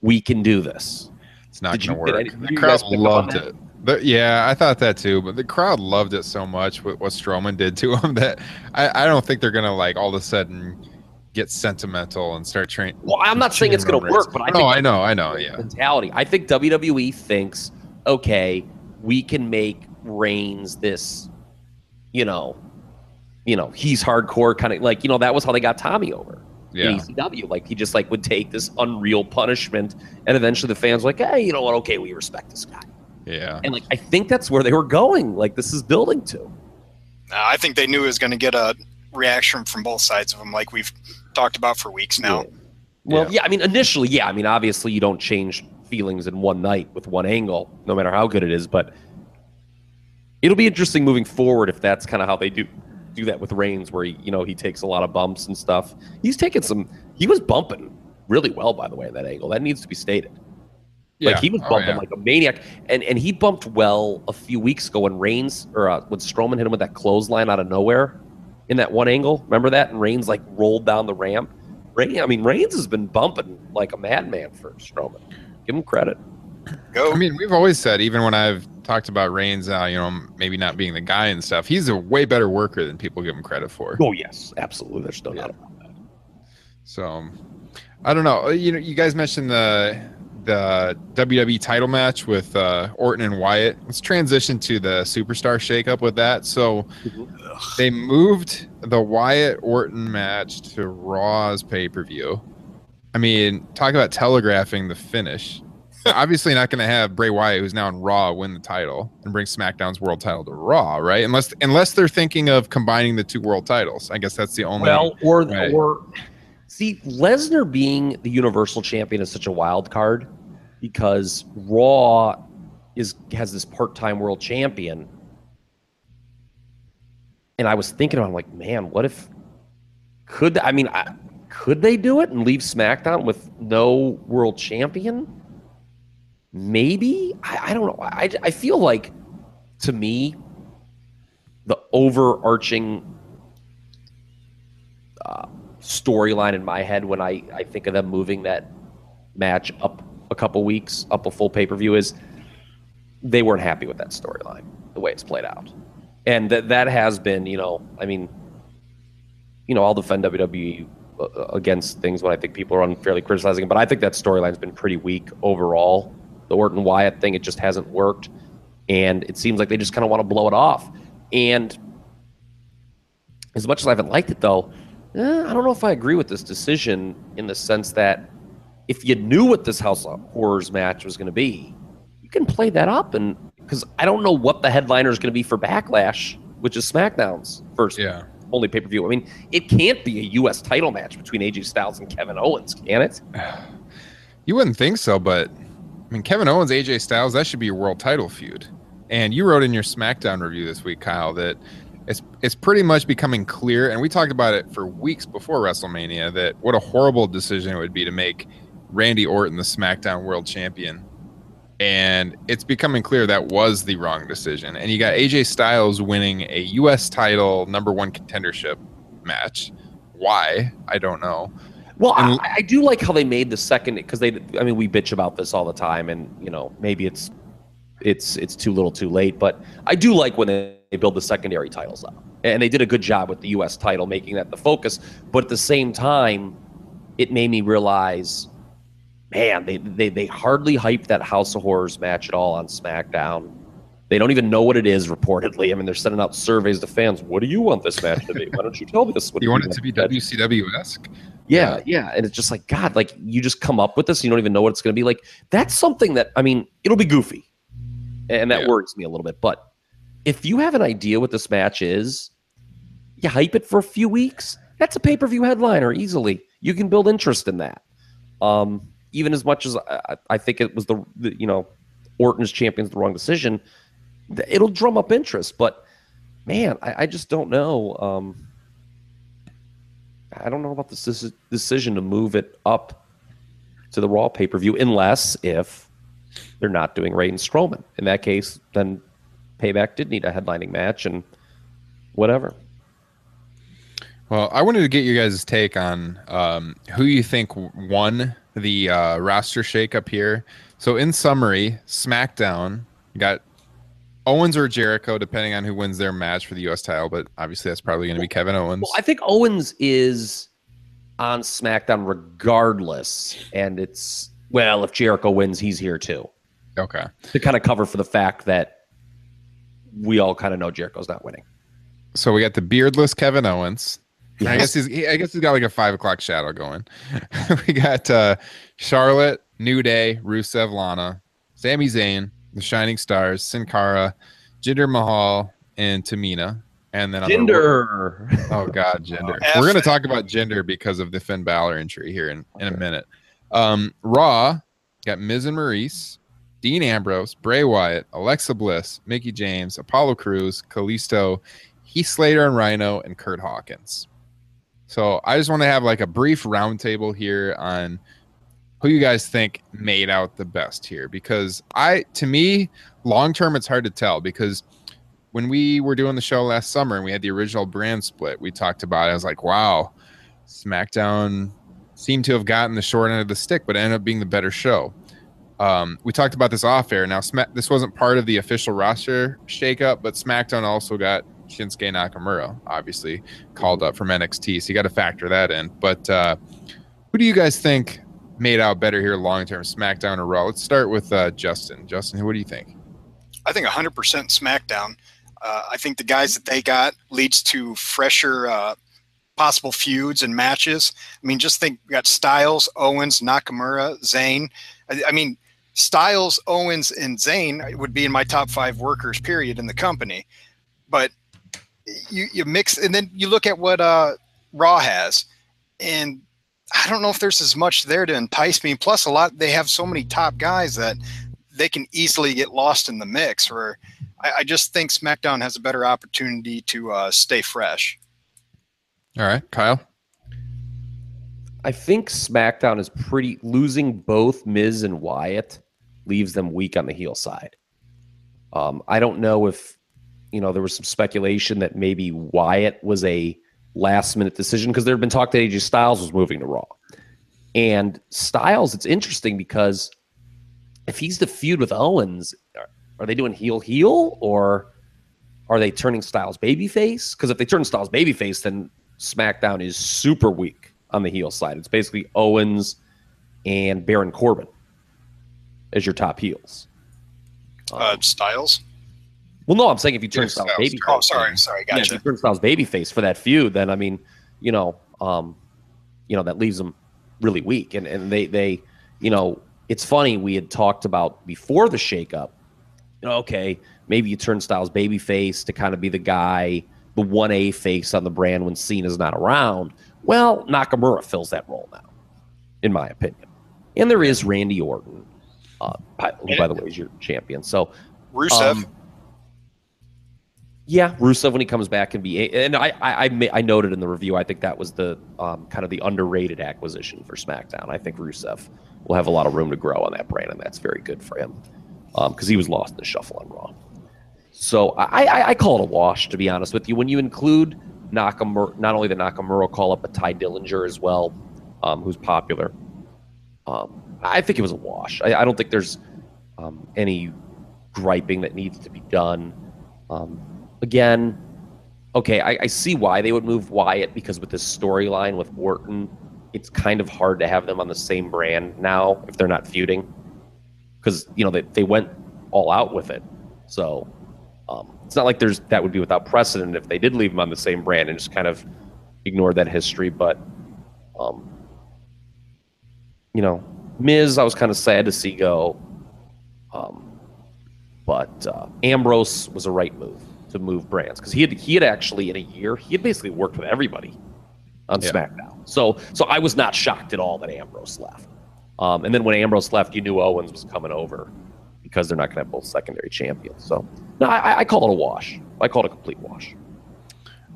we can do this. It's not going to work. did The crowd guys pick up on loved it. The- yeah, I thought that too, but the crowd loved it so much with what Strowman did to him that I, I don't think they're going to like all of a sudden get sentimental and start training. Well, I'm not saying it's going to work, but I no, I know, I know, yeah, mentality. I think WWE thinks, okay, we can make Reigns this, you know, you know, he's hardcore kind of like, you know, that was how they got Tommy over yeah. in ECW. Like he just like would take this unreal punishment, and eventually the fans were like, hey, you know what? Okay, we respect this guy. Yeah. And like I think that's where they were going. Like this is building to. Uh, I think they knew it was going to get a reaction from both sides of them, like we've talked about for weeks now. Well, Yeah. yeah. I mean, initially, yeah. I mean, obviously, you don't change feelings in one night with one angle, no matter how good it is. But it'll be interesting moving forward if that's kind of how they do do that with Reigns, where he, you know, he takes a lot of bumps and stuff. He's taken some. He was bumping really well, by the way, at that angle. That needs to be stated. Like Yeah. he was Oh, bumping yeah. like a maniac, and and he bumped well a few weeks ago when Reigns or uh, when Strowman hit him with that clothesline out of nowhere in that one angle. Remember that? And Reigns like rolled down the ramp. Reigns, I mean, Reigns has been bumping like a madman for Strowman. Give him credit. Go. I mean, we've always said, even when I've talked about Reigns, uh, you know, maybe not being the guy and stuff, he's a way better worker than people give him credit for. Oh yes, absolutely. There's no doubt about that. So, I don't know. Uh, You know, you guys mentioned the the WWE title match with uh, Orton and Wyatt. Let's transition to the superstar shakeup with that. So, they moved the Wyatt Orton match to Raw's pay per view. I mean, talk about telegraphing the finish. Obviously, not going to have Bray Wyatt, who's now in Raw, win the title and bring SmackDown's world title to Raw, right? Unless unless they're thinking of combining the two world titles. I guess that's the only. Well, or Right. or see, Lesnar being the Universal Champion is such a wild card because Raw is has this part time World Champion, and I was thinking, I'm like, man, what if could I mean, I, could they do it and leave SmackDown with no World Champion? Maybe I, I don't know. I I feel like to me the overarching storyline in my head when I, I think of them moving that match up a couple weeks, up a full pay per view, is they weren't happy with that storyline, the way it's played out. And that that has been, you know, I mean, you know, I'll defend WWE uh, against things when I think people are unfairly criticizing it, but I think that storyline's been pretty weak overall. The Orton Wyatt thing, it just hasn't worked. And it seems like they just kind of want to blow it off. And as much as I haven't liked it, though, eh, I don't know if I agree with this decision in the sense that if you knew what this House of Horrors match was going to be, you can play that up. And because I don't know what the headliner is going to be for Backlash, which is SmackDown's first Yeah. only pay per view. I mean, it can't be a U.S. title match between AJ Styles and Kevin Owens, can it? You wouldn't think so, but I mean, Kevin Owens, AJ Styles, that should be a world title feud. And you wrote in your SmackDown review this week, Kyle, that it's it's pretty much becoming clear, and we talked about it for weeks before WrestleMania, that what a horrible decision it would be to make Randy Orton the SmackDown World Champion. And it's becoming clear that was the wrong decision. And you got AJ Styles winning a US title number one contendership match. Why? I don't know. Well, And- I, I do like how they made the second because they. I mean, we bitch about this all the time, and you know, maybe it's it's it's too little, too late. But I do like when they, they build the secondary titles up, and they did a good job with the U.S. title, making that the focus. But at the same time, it made me realize, man, they they they hardly hyped that House of Horrors match at all on SmackDown. They don't even know what it is, reportedly. I mean, they're sending out surveys to fans. What do you want this match to be? Why don't you tell this? What You do want it to be that?" WCW esque? Yeah, yeah. And it's just like, God, like you just come up with this, you don't even know what it's going to be. Like, that's something that, I mean, it'll be goofy. And that Yeah. worries me a little bit. But if you have an idea what this match is, you hype it for a few weeks. That's a pay per view headliner easily. You can build interest in that. Um, even as much as I, I think it was the, the, you know, Orton's champion's the wrong decision, it'll drum up interest. But man, I, I just don't know. Um, I don't know about this deci- decision to move it up to the Raw pay per view, unless if they're not doing Ray and Strowman. In that case, then Payback did need a headlining match and whatever. Well, I wanted to get you guys' take on um, who you think won the uh, roster shakeup here. So, in summary, SmackDown got Owens or Jericho, depending on who wins their match for the U.S. title. But obviously, that's probably going to be Kevin Owens. Well, I think Owens is on SmackDown regardless, and it's well, if Jericho wins, he's here too okay. to kind of cover for the fact that we all kind of know Jericho's not winning. So we got the beardless Kevin Owens. I guess he's he, I guess he's got like a five o'clock shadow going. we got uh, Charlotte, New Day, Rusev, Lana, Sami Zayn, the Shining Stars, Sin Cara, Jinder Mahal, and Tamina. And then the- Jinder. Oh God, Jinder. We're gonna talk about Jinder because of the Finn Balor injury here in, in a minute. Um, Raw got Miz and Maryse, Dean Ambrose, Bray Wyatt, Alexa Bliss, Mickie James, Apollo Crews, Kalisto, Heath Slater and Rhino, and Kurt Hawkins. So I just want to have like a brief roundtable here on who you guys think made out the best here because I to me long term it's hard to tell because when we were doing the show last summer and we had the original brand split, we talked about it. I was like, wow, SmackDown seemed to have gotten the short end of the stick, but ended up being the better show. Um, we talked about this off air. Now, Smack, this wasn't part of the official roster shakeup, but SmackDown also got Shinsuke Nakamura, obviously called up from NXT. So you got to factor that in. But uh, who do you guys think made out better here long term, SmackDown or Raw? Let's start with uh, Justin. Justin, what do you think? I think 100% SmackDown. Uh, I think the guys that they got leads to fresher uh, possible feuds and matches. I mean, just think we got Styles, Owens, Nakamura, Zayn. I, I mean, Styles, Owens, and Zayn would be in my top five workers, period, in the company. But you, you mix, and then you look at what uh, Raw has, and I don't know if there's as much there to entice me. Plus, a lot they have so many top guys that they can easily get lost in the mix. Or I, I just think SmackDown has a better opportunity to uh, stay fresh. All right, Kyle. I think SmackDown is pretty losing both Miz and Wyatt leaves them weak on the heel side. Um, I don't know if you know there was some speculation that maybe Wyatt was a last minute decision because there had been talk that AJ Styles was moving to Raw. And Styles, it's interesting because if he's the feud with Owens, are, they doing heel heel or are they turning Styles babyface? Because if they turn Styles babyface, then SmackDown is super weak on the heel side. It's basically Owens and Baron Corbin as your top heels. Uh, Styles. Well, no, I'm saying if you turn Styles baby. Oh, sorry, sorry, yeah, if you turn Styles babyface for that feud, then I mean, you know, um, you know that leaves them really weak, and and they they, you know, it's funny we had talked about before the shakeup. You know, okay, maybe you turn Styles babyface to kind of be the guy, the one A face on the brand when Cena's not around. Well, Nakamura fills that role now, in my opinion, and there is Randy Orton, uh, by- who by the way is your champion. So Rusev. um, Yeah, Rusev when he comes back can be, and I I I, I noted in the review. I think that was the um, kind of the underrated acquisition for SmackDown. I think Rusev will have a lot of room to grow on that brand, and that's very good for him because he was lost in the shuffle on Raw. So I, I I call it a wash, to be honest with you. When you include Nakamura, not only the Nakamura call up, but Tye Dillinger as well, um, who's popular. Um, I think it was a wash. I, I don't think there's um, any griping that needs to be done. Again, okay, I, I see why they would move Wyatt because with this storyline with Orton, it's kind of hard to have them on the same brand now if they're not feuding. Because, you know, they, they went all out with it. So um, it's not like there's that would be without precedent if they did leave them on the same brand and just kind of ignore that history. But, um, you know, Miz, I was kind of sad to see go. Um, but uh, Ambrose was a right move to move brands because he had he had actually in a year he had basically worked with everybody on Yeah. SmackDown. So so I was not shocked at all that Ambrose left. Um, and then when Ambrose left, you knew Owens was coming over because they're not going to have both secondary champions. So no, I, I call it a wash. I call it a complete wash.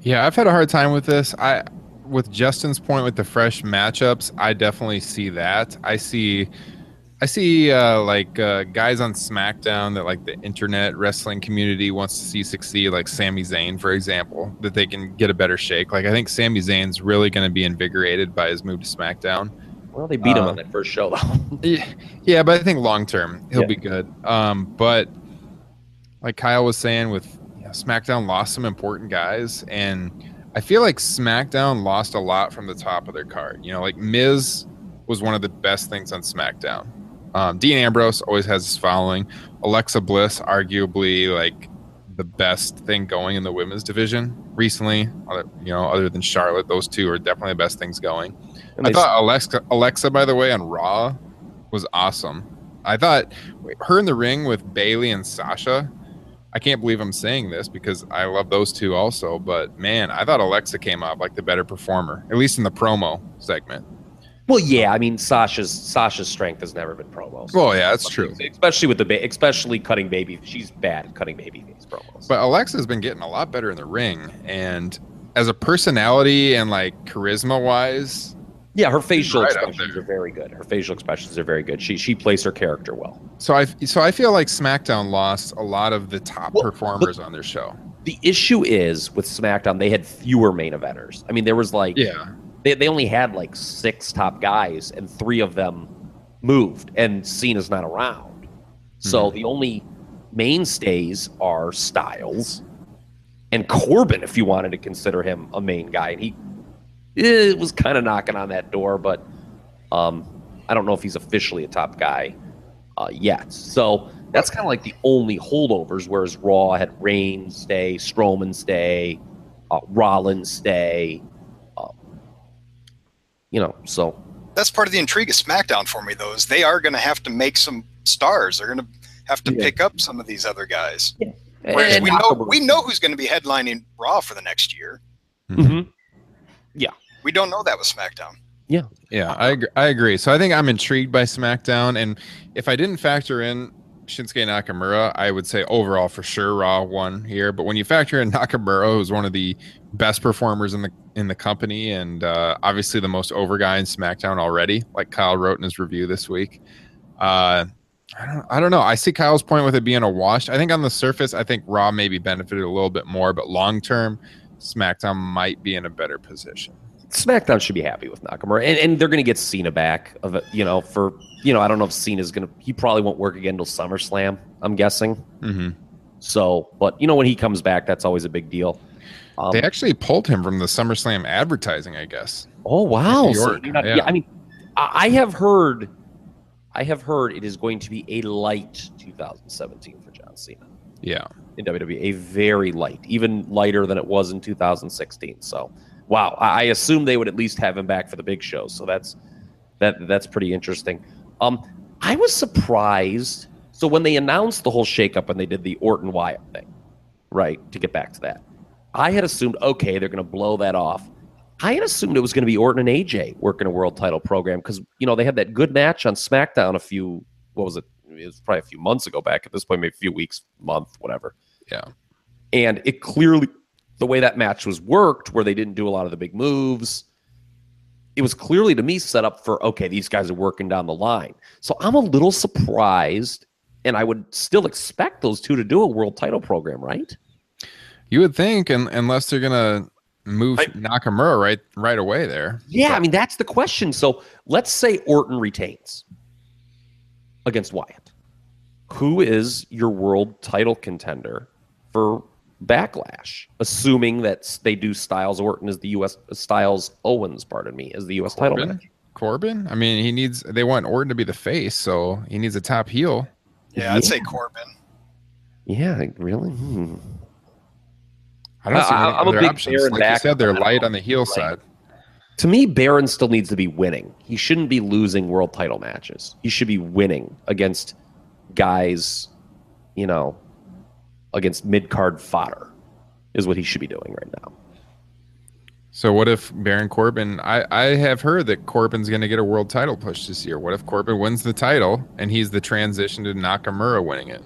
Yeah, I've had a hard time with this. I with Justin's point with the fresh matchups, I definitely see that. I see I see uh, like uh, guys on SmackDown that like the internet wrestling community wants to see succeed, like Sami Zayn, for example, that they can get a better shake. Like I think Sami Zayn's really going to be invigorated by his move to SmackDown. Well, they beat him on that first show though. Yeah, yeah, but I think long term he'll Yeah. be good. Um, but like Kyle was saying, with you know, SmackDown lost some important guys, and I feel like SmackDown lost a lot from the top of their card. You know, like Miz was one of the best things on SmackDown. Um, Dean Ambrose always has his following. Alexa Bliss, arguably like the best thing going in the women's division recently. Other, you know, other than Charlotte, those two are definitely the best things going. And I thought Alexa, Alexa, by the way, on Raw was awesome. I thought her in the ring with Bayley and Sasha. I can't believe I'm saying this because I love those two also, but man, I thought Alexa came off like the better performer, at least in the promo segment. Well, yeah, I mean Sasha's Sasha's strength has never been promos. Well, yeah, that's true. Especially with the ba- especially cutting baby. She's bad at cutting baby face promos. But Alexa's been getting a lot better in the ring, and as a personality and like charisma wise, yeah, her facial right expressions are very good. Her facial expressions are very good. She she plays her character well. so I so I feel like SmackDown lost a lot of the top Well, performers on their show. The issue is with SmackDown, they had fewer main eventers. I mean, there was like Yeah, they, they only had like six top guys, and three of them moved, and Cena's not around. So the only mainstays are Styles and Corbin, if you wanted to consider him a main guy. And he eh, was kind of knocking on that door, but um, I don't know if he's officially a top guy uh, yet. So that's kind of like the only holdovers, whereas Raw had Reigns stay, Strowman stay, uh, Rollins stay. You know, so That's part of the intrigue of SmackDown for me, though, is they are going to have to make some stars. They're going to have to Yeah. pick up some of these other guys. Whereas And we know we know who's going to be headlining Raw for the next year. Mhm. We don't know that with SmackDown. Yeah, yeah, I agree, I agree. So I think I'm intrigued by SmackDown, and if I didn't factor in Shinsuke Nakamura, I would say overall for sure Raw won here. But when you factor in Nakamura, who's one of the best performers in the in the company, and uh, obviously the most over guy in SmackDown already, like Kyle wrote in his review this week. Uh, I don't, I don't know. I see Kyle's point with it being a wash. I think on the surface, I think Raw maybe benefited a little bit more, but long term, SmackDown might be in a better position. SmackDown should be happy with Nakamura, and, and they're going to get Cena back. Of it, you know, for you know, I don't know if Cena's going to. He probably won't work again until SummerSlam. I'm guessing. Mm-hmm. So, but you know, when he comes back, that's always a big deal. Um, They actually pulled him from the SummerSlam advertising, I guess. oh wow! So not- yeah. yeah, I mean, I I have heard, I have heard it is going to be a light 2017 for John Cena Yeah. in WWE, a very light, even lighter than it was in 2016. So, wow, I, I assume they would at least have him back for the big shows. So that's that that's pretty interesting. Um, I was surprised. So when they announced the whole shakeup and they did the Orton Wyatt thing, right? To get back to that, I had assumed okay, they're going to blow that off. I had assumed it was going to be Orton and AJ working a world title program because you know they had that good match on SmackDown a few what was it? It was probably a few months ago back at this point, maybe a few weeks, month, whatever. Yeah. And it clearly, the way that match was worked, where they didn't do a lot of the big moves, it was clearly to me set up for okay, these guys are working down the line. So I'm a little surprised, and I would still expect those two to do a world title program, right? You would think, and unless they're gonna move I- Nakamura right right away there. Yeah, I mean that's the question. So let's say Orton retains against Wyatt. Who is your world title contender for Backlash? Assuming that they do Styles Orton as the U.S. Styles Owens, pardon me, as the U.S. title Corbin? match. Corbin? I mean, he needs. They want Orton to be the face, so he needs a top heel. Yeah, I'd say Corbin. Yeah, like, really. Hmm. I don't see I- any I'm a big options. Baron Like you said, they're light on the heel Like- side. To me, Baron still needs to be winning. He shouldn't be losing world title matches. He should be winning against guys, you know, against mid card fodder, is what he should be doing right now. So what if Baron Corbin? I I have heard that Corbin's going to get a world title push this year. What if Corbin wins the title and he's the transition to Nakamura winning it?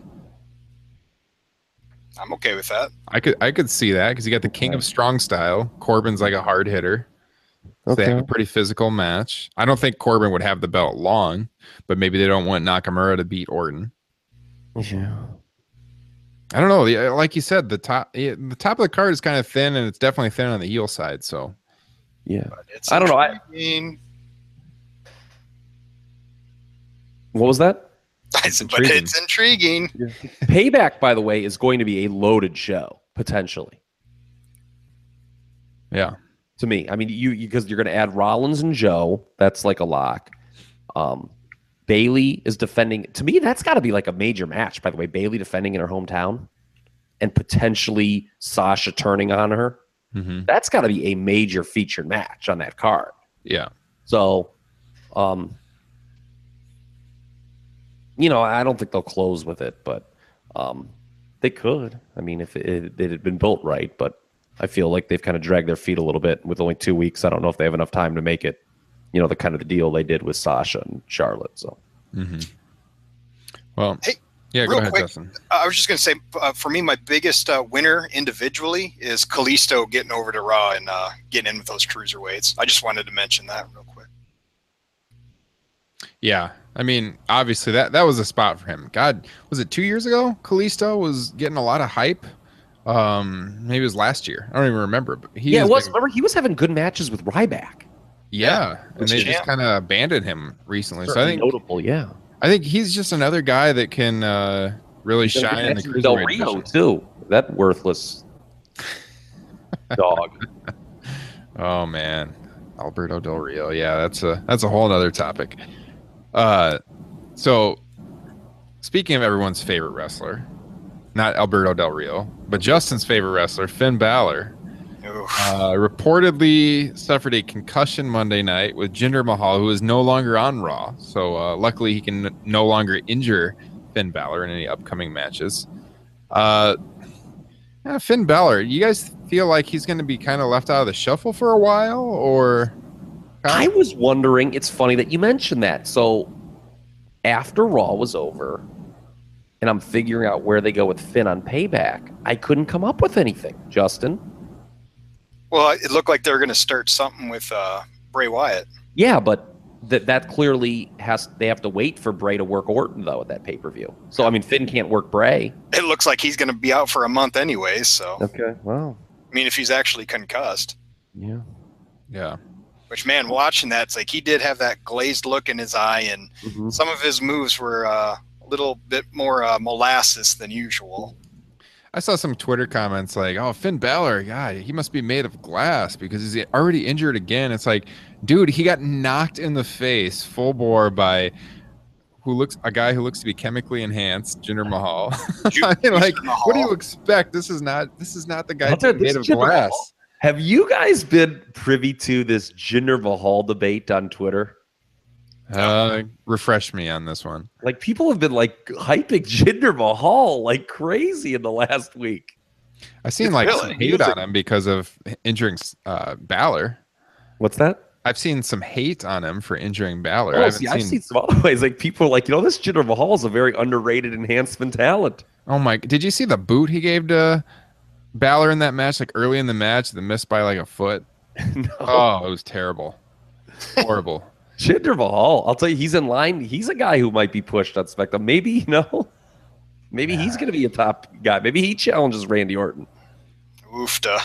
I'm okay with that. I could I could see that because you got the King of Strong Style. Corbin's like a hard hitter. So They have a pretty physical match. I don't think Corbin would have the belt long, but maybe they don't want Nakamura to beat Orton. Yeah. I don't know. The- Like you said, the top the top of the card is kind of thin, and it's definitely thin on the heel side. So Yeah. It's I don't know, I- intriguing. What was that? I said, but intriguing. it's intriguing. Payback, by the way, is going to be a loaded show, potentially. yeah, to me. I mean, you because you're going to add Rollins and Joe. That's like a lock. Um, Bayley is defending. To me, that's got to be like a major match. By the way, Bayley defending in her hometown, and potentially Sasha turning on her. hmm That's got to be a major featured match on that card. yeah. So, um, you know, I don't think they'll close with it, but um, they could. I mean, if it, it had been built right, but I feel like they've kind of dragged their feet a little bit with only two weeks. I don't know if they have enough time to make it. You know, the kind of the deal they did with Sasha and Charlotte. So mm-hmm. Well, Hey, yeah. Go real ahead, quick, Justin. Uh, I was just going to say, uh, for me, my biggest uh, winner individually is Kalisto getting over to Raw and uh, getting in with those cruiserweights. I just wanted to mention that real quick. Yeah, I mean, obviously that that was a spot for him. God, was it two years ago? Kalisto was getting a lot of hype. Um, maybe it was last year. I don't even remember. But he yeah, it was. been- Remember, he was having good matches with Ryback. Yeah, and they just kind of abandoned him recently. So I think notable. Yeah, I think he's just another guy that can uh, really He's shine in the actually Del Rio division. too. That worthless dog. Oh man, Alberto Del Rio. Yeah, that's a that's a whole other topic. Uh, so speaking of everyone's favorite wrestler, not Alberto Del Rio, but Justin's favorite wrestler, Finn Balor. Uh, reportedly suffered a concussion Monday night with Jinder Mahal, who is no longer on Raw. So uh, luckily, he can no longer injure Finn Balor in any upcoming matches. Uh, yeah, Finn Balor, you guys feel like he's going to be kind of left out of the shuffle for a while, or I was wondering. It's funny that you mentioned that. So after Raw was over, and I'm figuring out where they go with Finn on Payback, I couldn't come up with anything. Justin, Well, it looked like they're going to start something with uh, Bray Wyatt. yeah, but that that clearly has they have to wait for Bray to work Orton though at that pay per view. So I mean, Finn can't work Bray. It looks like he's going to be out for a month anyway. So, Okay, wow, I mean, if he's actually concussed, yeah. yeah, which man, watching that, it's like he did have that glazed look in his eye, and Mhm. some of his moves were uh, a little bit more uh, molasses than usual. I saw some Twitter comments like, "Oh, Finn Balor, yeah, he must be made of glass because he's already injured again." It's like, dude, he got knocked in the face full bore by who looks a guy who looks to be chemically enhanced, Jinder Mahal. I mean, like, what do you expect? This is not this is not the guy I'll made of Jinder glass. Mahal- Have you guys been privy to this Jinder Mahal debate on Twitter? Uh, refresh me on this one. Like people have been like hyping Jinder Mahal like crazy in the last week. I've seen like Really? some hate on him because of injuring uh, Balor. What's that? I've seen some hate on him for injuring Balor. I Oh, haven't see, seen. I've seen some other ways. Like people are like, you know, this Jinder Mahal is a very underrated enhancement talent. Oh my! Did you see the boot he gave to Balor in that match, like early in the match, the missed by like a foot. no. Oh, it was terrible, horrible. Jinder Mahal, I'll tell you, he's in line. He's a guy who might be pushed on Spectrum. Maybe, you know, maybe he's going to be a top guy. Maybe he challenges Randy Orton. Oofta.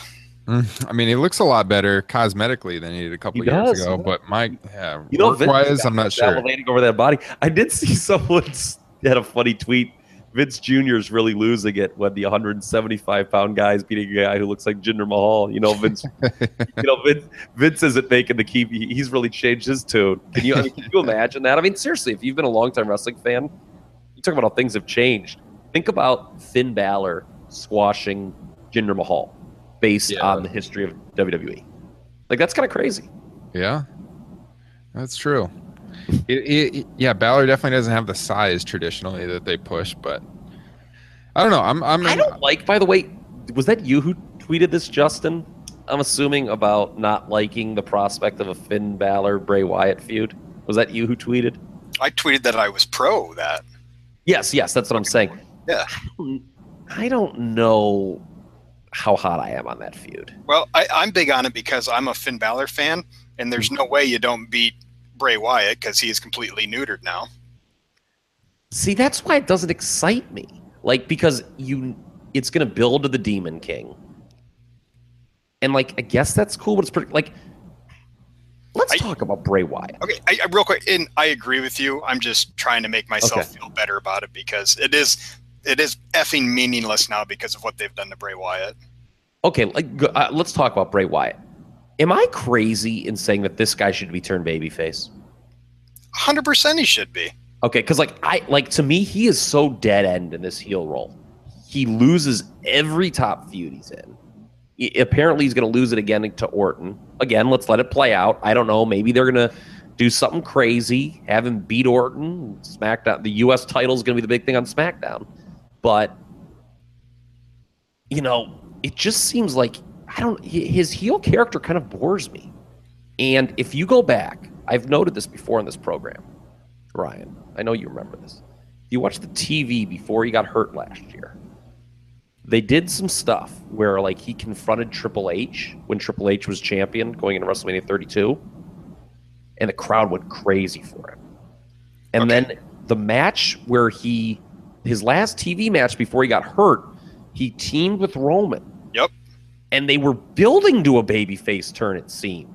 Mm, I mean, he looks a lot better cosmetically than he did a couple He years does, ago. yeah. But my, yeah, You know, Vince work-wise, I'm not sure. salivating over that body. I did see someone had a funny tweet. Vince Jr. is really losing it when the 175 pound guy is beating a guy who looks like Jinder Mahal. You know, Vince. you know, Vince, Vince isn't making the key. He's really changed his tune. Can you? I mean, can you imagine that? I mean, seriously, if you've been a longtime wrestling fan, you talk about how things have changed. Think about Finn Balor squashing Jinder Mahal based Yeah. on the history of WWE. Like that's kind of crazy. Yeah, that's true. It, it, it- yeah, Balor definitely doesn't have the size traditionally that they push, but I don't know. I'm, I'm, I don't like, by the way, was that you who tweeted this, Justin? I'm assuming about not liking the prospect of a Finn Balor Bray Wyatt feud. Was that you who tweeted? I tweeted that I was pro that. Yes, yes, that's what I'm saying. Yeah. I don't know how hot I am on that feud. Well, I, I'm big on it because I'm a Finn Balor fan, and there's mm-hmm. no way you don't beat Bray Wyatt because he is completely neutered now. See, that's why it doesn't excite me. Like because you it's going to build to the Demon King. And like I guess that's cool, but it's pretty like let's I- talk about Bray Wyatt. Okay, I, I, real quick, and I agree with you. I'm just trying to make myself Okay. feel better about it because it is it is effing meaningless now because of what they've done to Bray Wyatt. Okay, like uh, let's talk about Bray Wyatt. Am I crazy in saying that this guy should be turned babyface? 100% he should be. Okay, because like I like to me, he is so dead end in this heel role. He loses every top feud he's in. I- apparently, he's going to lose it again to Orton. Again, let's let it play out. I don't know. Maybe they're going to do something crazy, have him beat Orton. SmackDown. The U.S. title is going to be the big thing on SmackDown. But you know, it just seems like I don't. His heel character kind of bores me. And if you go back, I've noted this before in this program. Ryan, I know you remember this. If you watch the TV before he got hurt last year, they did some stuff where like he confronted Triple H when Triple H was champion going into WrestleMania 32, and the crowd went crazy for him. And then the match where he his last TV match before he got hurt, he teamed with Roman. Yep. And they were building to a babyface turn, it seemed.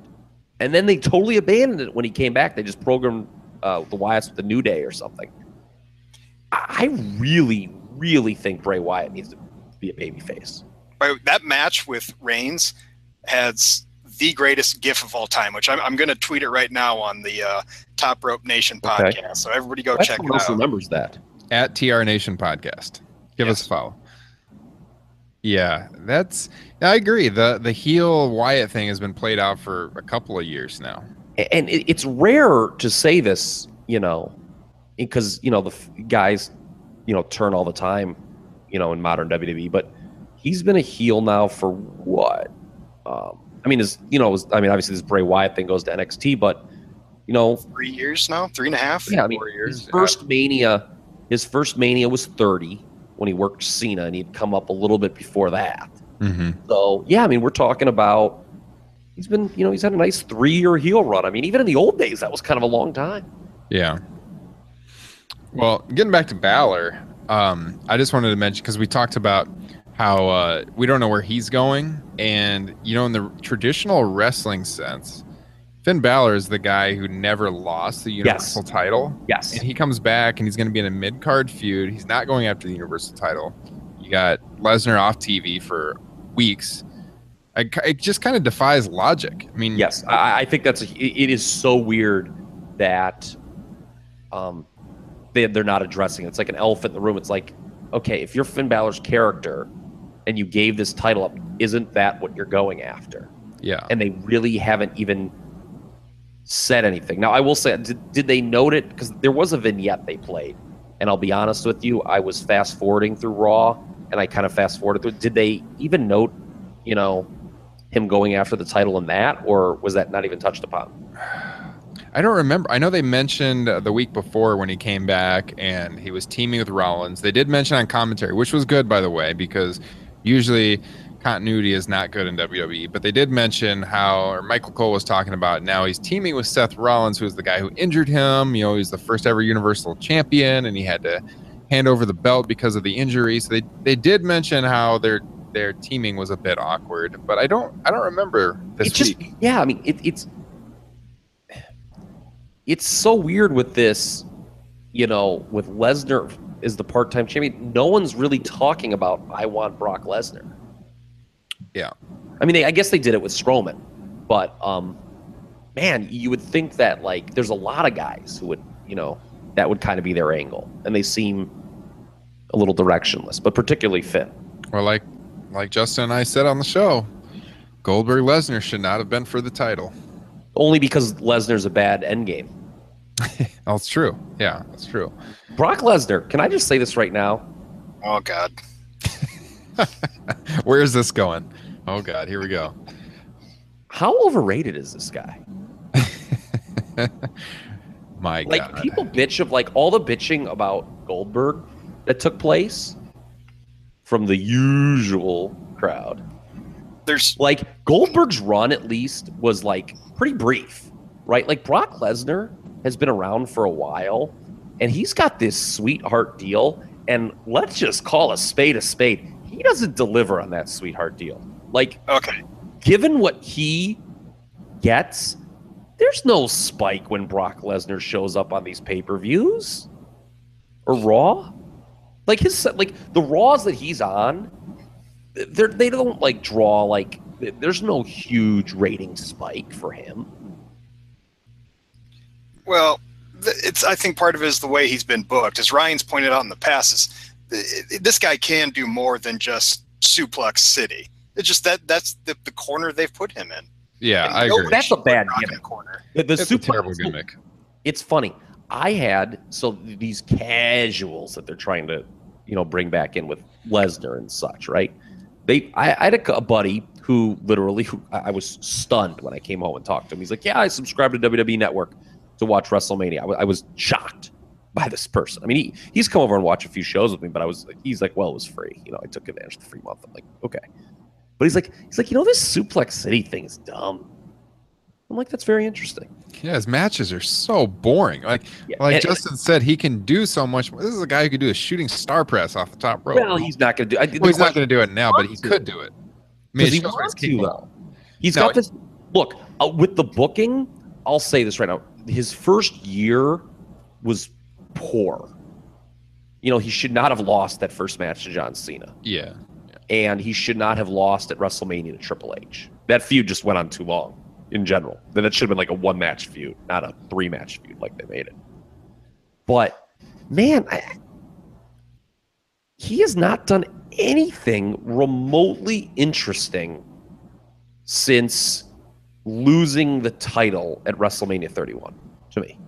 And then they totally abandoned it when he came back. They just programmed uh, the Wyatts with the New Day or something. I I really, really think Bray Wyatt needs to be a babyface. Right, That match with Reigns has the greatest GIF of all time, which I'm, I'm going to tweet it right now on the uh, Top Rope Nation Okay. podcast. So everybody go That's check someone it else out. remembers that. at TR Nation Podcast. Give us a follow. Yeah, that's. I agree. the The heel Wyatt thing has been played out for a couple of years now. And it, it's rare to say this, you know, because you know the f- guys, you know, turn all the time, you know, in modern WWE. But he's been a heel now for what? Um, I mean, is you know, was, I mean, obviously this Bray Wyatt thing goes to NXT, but you know, Three years now, three and a half. yeah, I mean, Four years, his first Mania, his first Mania was thirty when he worked Cena, and he'd come up a little bit before that. Mm-hmm. So yeah, I mean, we're talking about he's been, you know, he's had a nice three-year heel run. I mean, even in the old days, that was kind of a long time. Yeah. Well, getting back to Balor, um, I just wanted to mention because we talked about how uh, we don't know where he's going, and you know, in the traditional wrestling sense, Finn Balor is the guy who never lost the Universal title. Yes. and he comes back and he's going to be in a mid card feud. He's not going after the Universal title. You got Lesnar off TV for weeks. I, it just kind of defies logic. I mean, Yes, I, I think that's a, it it is so weird that um they they're not addressing it. It's like an elephant in the room. It's like, okay, if you're Finn Balor's character and you gave this title up, isn't that what you're going after? yeah, And they really haven't even said anything. Now, I will say, did, did they note it? Because there was a vignette they played, and I'll be honest with you, I was fast forwarding through Raw, and I kind of fast forwarded through. Did they even note, you know, him going after the title in that, or was that not even touched upon? I don't remember. I know they mentioned uh, the week before when he came back and he was teaming with Rollins. They did mention on commentary, which was good, by the way, because usually continuity is not good in WWE. But they did mention how, or Michael Cole was talking about now he's teaming with Seth Rollins, who's the guy who injured him. You know, he's the first ever Universal Champion, and he had to hand over the belt because of the injury. So they they did mention how their their teaming was a bit awkward, but I don't I don't remember this it's just week. yeah. I mean, it, it's it's so weird with this. You know, with Lesnar is the part-time champion. No one's really talking about I want Brock Lesnar. Yeah. I mean, they, I guess they did it with Strowman, but um, man, you would think that like there's a lot of guys who would, you know, that would kind of be their angle, and they seem a little directionless, but particularly Finn. Well, like like Justin and I said on the show, Goldberg Lesnar should not have been for the title. Only because Lesnar's a bad endgame. That's true. Yeah, that's true. Brock Lesnar, can I just say this right now? Oh God. Where is this going? Oh God, here we go. How overrated is this guy? My Like God. people bitch of like all the bitching about Goldberg that took place from the usual crowd. There's Like Goldberg's run at least was like pretty brief, right? Like Brock Lesnar has been around for a while and he's got this sweetheart deal and let's just call a spade a spade. He doesn't deliver on that sweetheart deal. Like okay. given what he gets, there's no spike when Brock Lesnar shows up on these pay-per-views or Raw. Like his like the Raws that he's on, they're they don't like draw like there's no huge rating spike for him. Well, it's I think part of it is the way he's been booked. As Ryan's pointed out in the past, is this guy can do more than just suplex city. It's just that that's the, the corner they've put him in. yeah, And I no agree. That's a bad gimmick. corner. The, the It's a super- terrible gimmick. It's funny. I had so these casuals that they're trying to, you know, bring back in with Lesnar and such, right? They, I, I had a, a buddy who literally, who, I I was stunned when I came home and talked to him. He's like, "Yeah, I subscribe to WWE Network to watch WrestleMania." I wa- I was shocked by this person. I mean, he, he's come over and watched a few shows with me, but I was like, he's like, "Well, it was free." You know, I took advantage of the free month. I'm like, okay, but he's like, he's like, you know, this Suplex City thing is dumb. I'm like, that's very interesting. Yeah, his matches are so boring. Like Yeah, like and- Justin said, he can do so much. This is a guy who could do a shooting star press off the top rope. Well, he's not going to do. I, Well, he's not going to do it now, but he could do it. I mean, he wants to though. He's No, got this. Look uh, with the booking. I'll say this right now. His first year was poor. You know, he should not have lost that first match to John Cena, Yeah. And he should not have lost at WrestleMania to Triple H. That feud just went on too long in general. Then it should have been like a one match feud, not a three match feud like they made it. But man, I, he has not done anything remotely interesting since losing the title at WrestleMania 31 to me.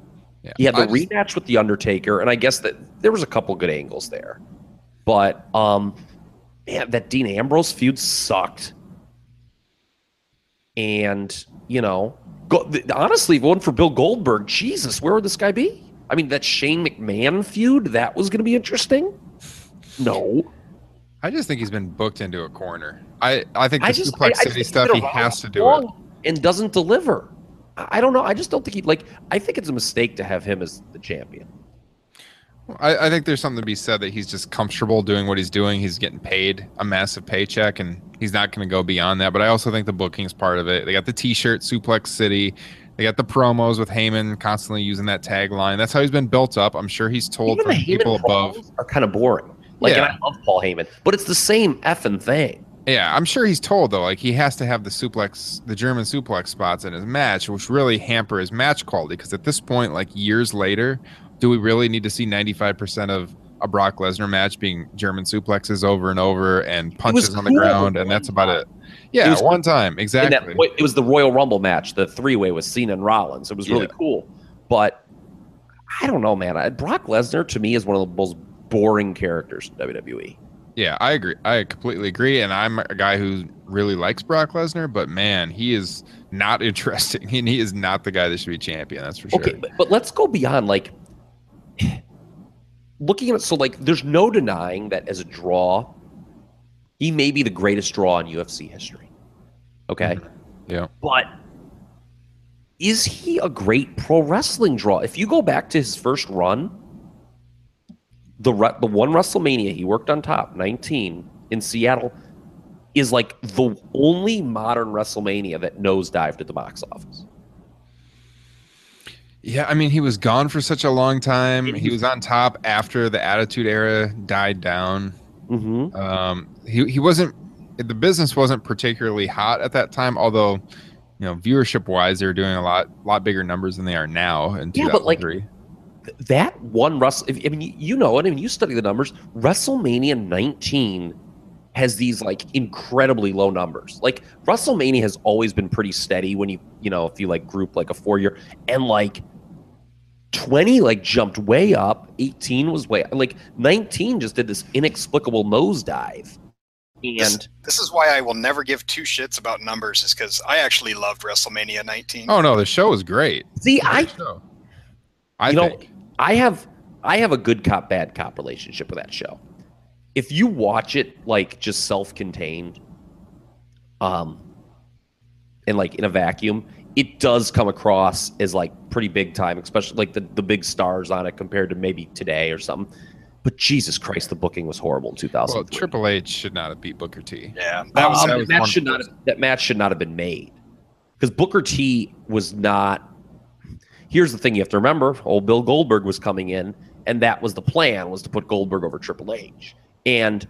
Yeah. He had the I just- rematch with The Undertaker, and I guess that there was a couple good angles there. But um man, that Dean Ambrose feud sucked. And, you know, go, th- honestly, if it wasn't for Bill Goldberg, Jesus, where would this guy be? I mean, that Shane McMahon feud, that was going to be interesting. No. I just think he's been booked into a corner. I, I think the I just, Suplex I, I City stuff, he has to do it. And doesn't deliver. I I don't know. I just don't think he like. I think it's a mistake to have him as the champion. I, I think there's something to be said that he's just comfortable doing what he's doing. He's getting paid a massive paycheck, and he's not going to go beyond that. But I also think the booking's part of it. They got the T-shirt, Suplex City. They got the promos with Heyman constantly using that tagline. That's how he's been built up. I'm sure he's told Even from the people above. are kind of boring. Like, Yeah. and I love Paul Heyman, but it's the same effing thing. Yeah, I'm sure he's told though, like he has to have the suplex, the German suplex spots in his match, which really hamper his match quality. Because at this point, like years later, do we really need to see 95% of a Brock Lesnar match being German suplexes over and over and punches on the cool ground, and that's about it? Yeah, It was- one time exactly. that, it was the Royal Rumble match, the three way with Cena and Rollins. It was really Yeah. cool. But I don't know, man. I, Brock Lesnar to me is one of the most boring characters in. WWE. Yeah, I agree. I completely agree. And I'm a guy who really likes Brock Lesnar, but man, he is not interesting, and he is not the guy that should be champion. That's for sure. Okay, but, but let's go beyond like looking at it. So, like, there's no denying that as a draw, He may be the greatest draw in UFC history. Okay. Mm-hmm. Yeah. But is he a great pro wrestling draw? If you go back to his first run, the re- the one WrestleMania he worked on top, 19 in Seattle, is like the only modern WrestleMania that nosedived at the box office. Yeah, I mean, he was gone for such a long time. He was on top after the Attitude Era died down. Mm-hmm. Um, he he wasn't. The business wasn't particularly hot at that time, although you know, viewership wise, they were doing a lot lot bigger numbers than they are now in Yeah, but, like, 2003. that one Russell. I mean, you know it. I mean, you study the numbers. WrestleMania 19 has these like incredibly low numbers. Like WrestleMania has always been pretty steady when you you know if you like group like a four year and like 20 like jumped way up. 18 was way like 19 just did this inexplicable nosedive. This, And this is why I will never give two shits about numbers, is because I actually loved WrestleMania 19. oh no, the show was great. see, I Great show. I you know. I have I have a good cop bad cop relationship with that show. If you watch it like just self-contained, um, and like in a vacuum, it does come across as like pretty big time, especially like the the big stars on it compared to maybe today or something. But Jesus Christ, the booking was horrible in Well, Triple H should not have beat Booker T. Yeah, that was Um, that that was match should not have, that match should not have been made because Booker T was not. Here's the thing you have to remember: old Bill Goldberg was coming in, and that was the plan was to put Goldberg over Triple H. And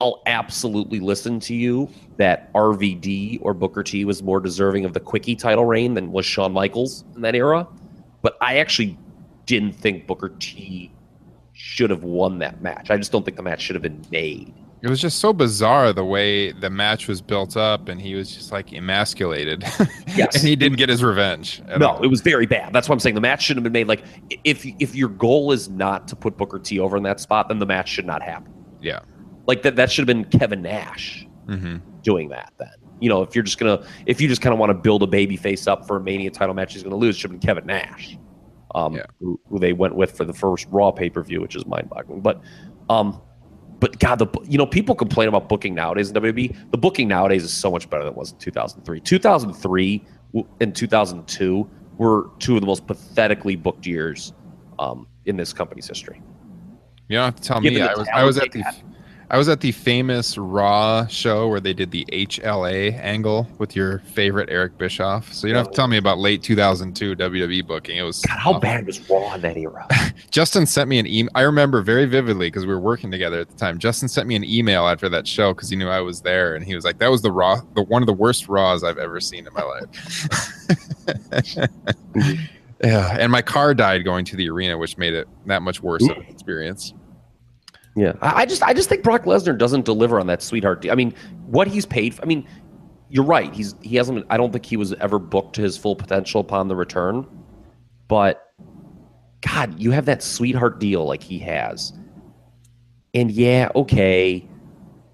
I'll absolutely listen to you that RVD or Booker T was more deserving of the quickie title reign than was Shawn Michaels in that era. But I actually didn't think Booker T should have won that match. I just don't think the match should have been made. It was just so bizarre the way the match was built up, and he was just like emasculated. Yes. and he didn't get his revenge. at No, all. it was very bad. That's what I'm saying. The match shouldn't have been made. Like, if if your goal is not to put Booker T over in that spot, then the match should not happen. Yeah. Like that, that should have been Kevin Nash hmm doing that. Then, you know, if you're just gonna, if you just kind of want to build a baby face up for a Mania title match, he's gonna lose. It should have been Kevin Nash, um, Yeah. who, who they went with for the first Raw pay per view, which is mind boggling. But, um, but God, the you know people complain about booking nowadays in WWE. The booking nowadays is so much better than it was in 2003. 2003 w- and 2002 were two of the most pathetically booked years um, in this company's history. You don't have to tell Given me. I was I was at the had. I was at the famous Raw show where they did the HLA angle with your favorite Eric Bischoff. So you don't have to tell me about late 2002 WWE booking. It was God, how awful. bad was Raw in that era? Justin sent me an email. I remember very vividly because we were working together at the time. Justin sent me an email after that show because he knew I was there, and he was like, "That was the raw, the one of the worst raws I've ever seen in my life." Mm-hmm. yeah, and my car died going to the arena, which made it that much worse of an experience. Yeah, I, I just I just think Brock Lesnar doesn't deliver on that sweetheart. Deal. I mean, what he's paid. For, I mean, you're right. He's he hasn't. I don't think he was ever booked to his full potential upon the return. But God, you have that sweetheart deal like he has, and yeah, okay,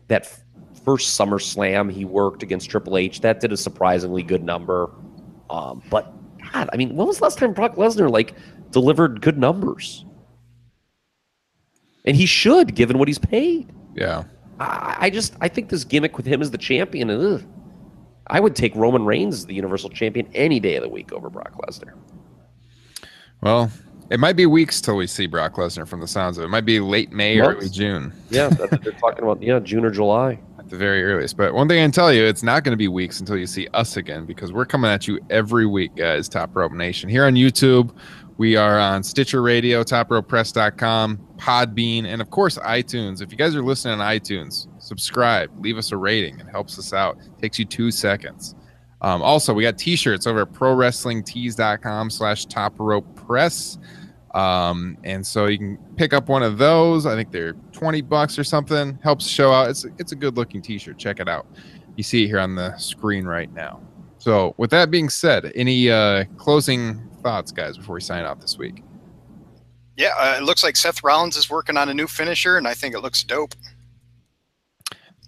that f- first SummerSlam he worked against Triple H that did a surprisingly good number. Um, but God, I mean, when was the last time Brock Lesnar like delivered good numbers? And he should, given what he's paid. Yeah, I, I just I think this gimmick with him as the champion. Ugh, I would take Roman Reigns as the Universal Champion any day of the week over Brock Lesnar. well, it might be weeks till we see Brock Lesnar. From the sounds of it, it might be late May, Months. early June. Yeah, that's what they're talking about. Yeah, June or July. at the very earliest. But one thing I can tell you, it's not going to be weeks until you see us again because we're coming at you every week, guys. Top Rope Nation here on YouTube. We are on Stitcher Radio, TopRopePress.com, Podbean, and of course iTunes. If you guys are listening on iTunes, subscribe, leave us a rating. It helps us out. takes you two seconds. Um, also, we got t-shirts over at ProWrestlingTees.com slash Top Rope Press. Um, and so you can pick up one of those. I think they're 20 bucks or something. Helps show out. It's it's a good looking t-shirt. Check it out. You see it here on the screen right now. So with that being said, any uh closing thoughts, guys, before we sign off this week? Yeah, uh, it looks like Seth Rollins is working on a new finisher, and I think it looks dope.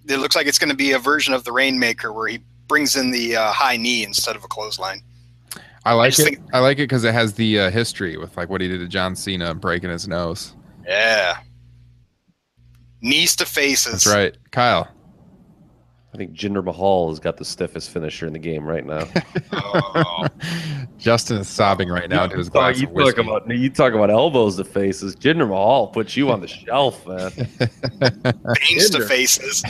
It looks like it's going to be a version of the Rainmaker where he brings in the uh, high knee instead of a clothesline. I like just it. think- I like it because it has the uh, history with like what he did to John Cena breaking his nose. Yeah. Knees to faces. That's right. Kyle, I think Jinder Mahal has got the stiffest finisher in the game right now. Oh, Justin is sobbing right now to his glass you of talk about you talk about elbows to faces. Jinder Mahal puts you on the shelf, man. veins to faces.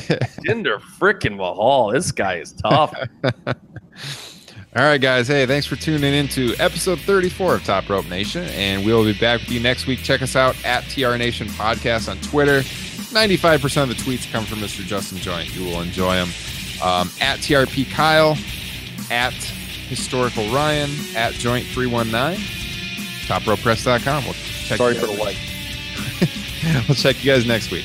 Jinder freaking Mahal. This guy is tough. All right, guys. Hey, thanks for tuning in to episode 34 of Top Rope Nation. And we'll be back with you next week. Check us out at TR Nation Podcast on Twitter. 95% of the tweets come from Mr. Justin Joint. You will enjoy them. Um, at TRP Kyle, at Historical Ryan, at Joint319, topropepress.com. We'll check Sorry for the like. We'll check you guys next week.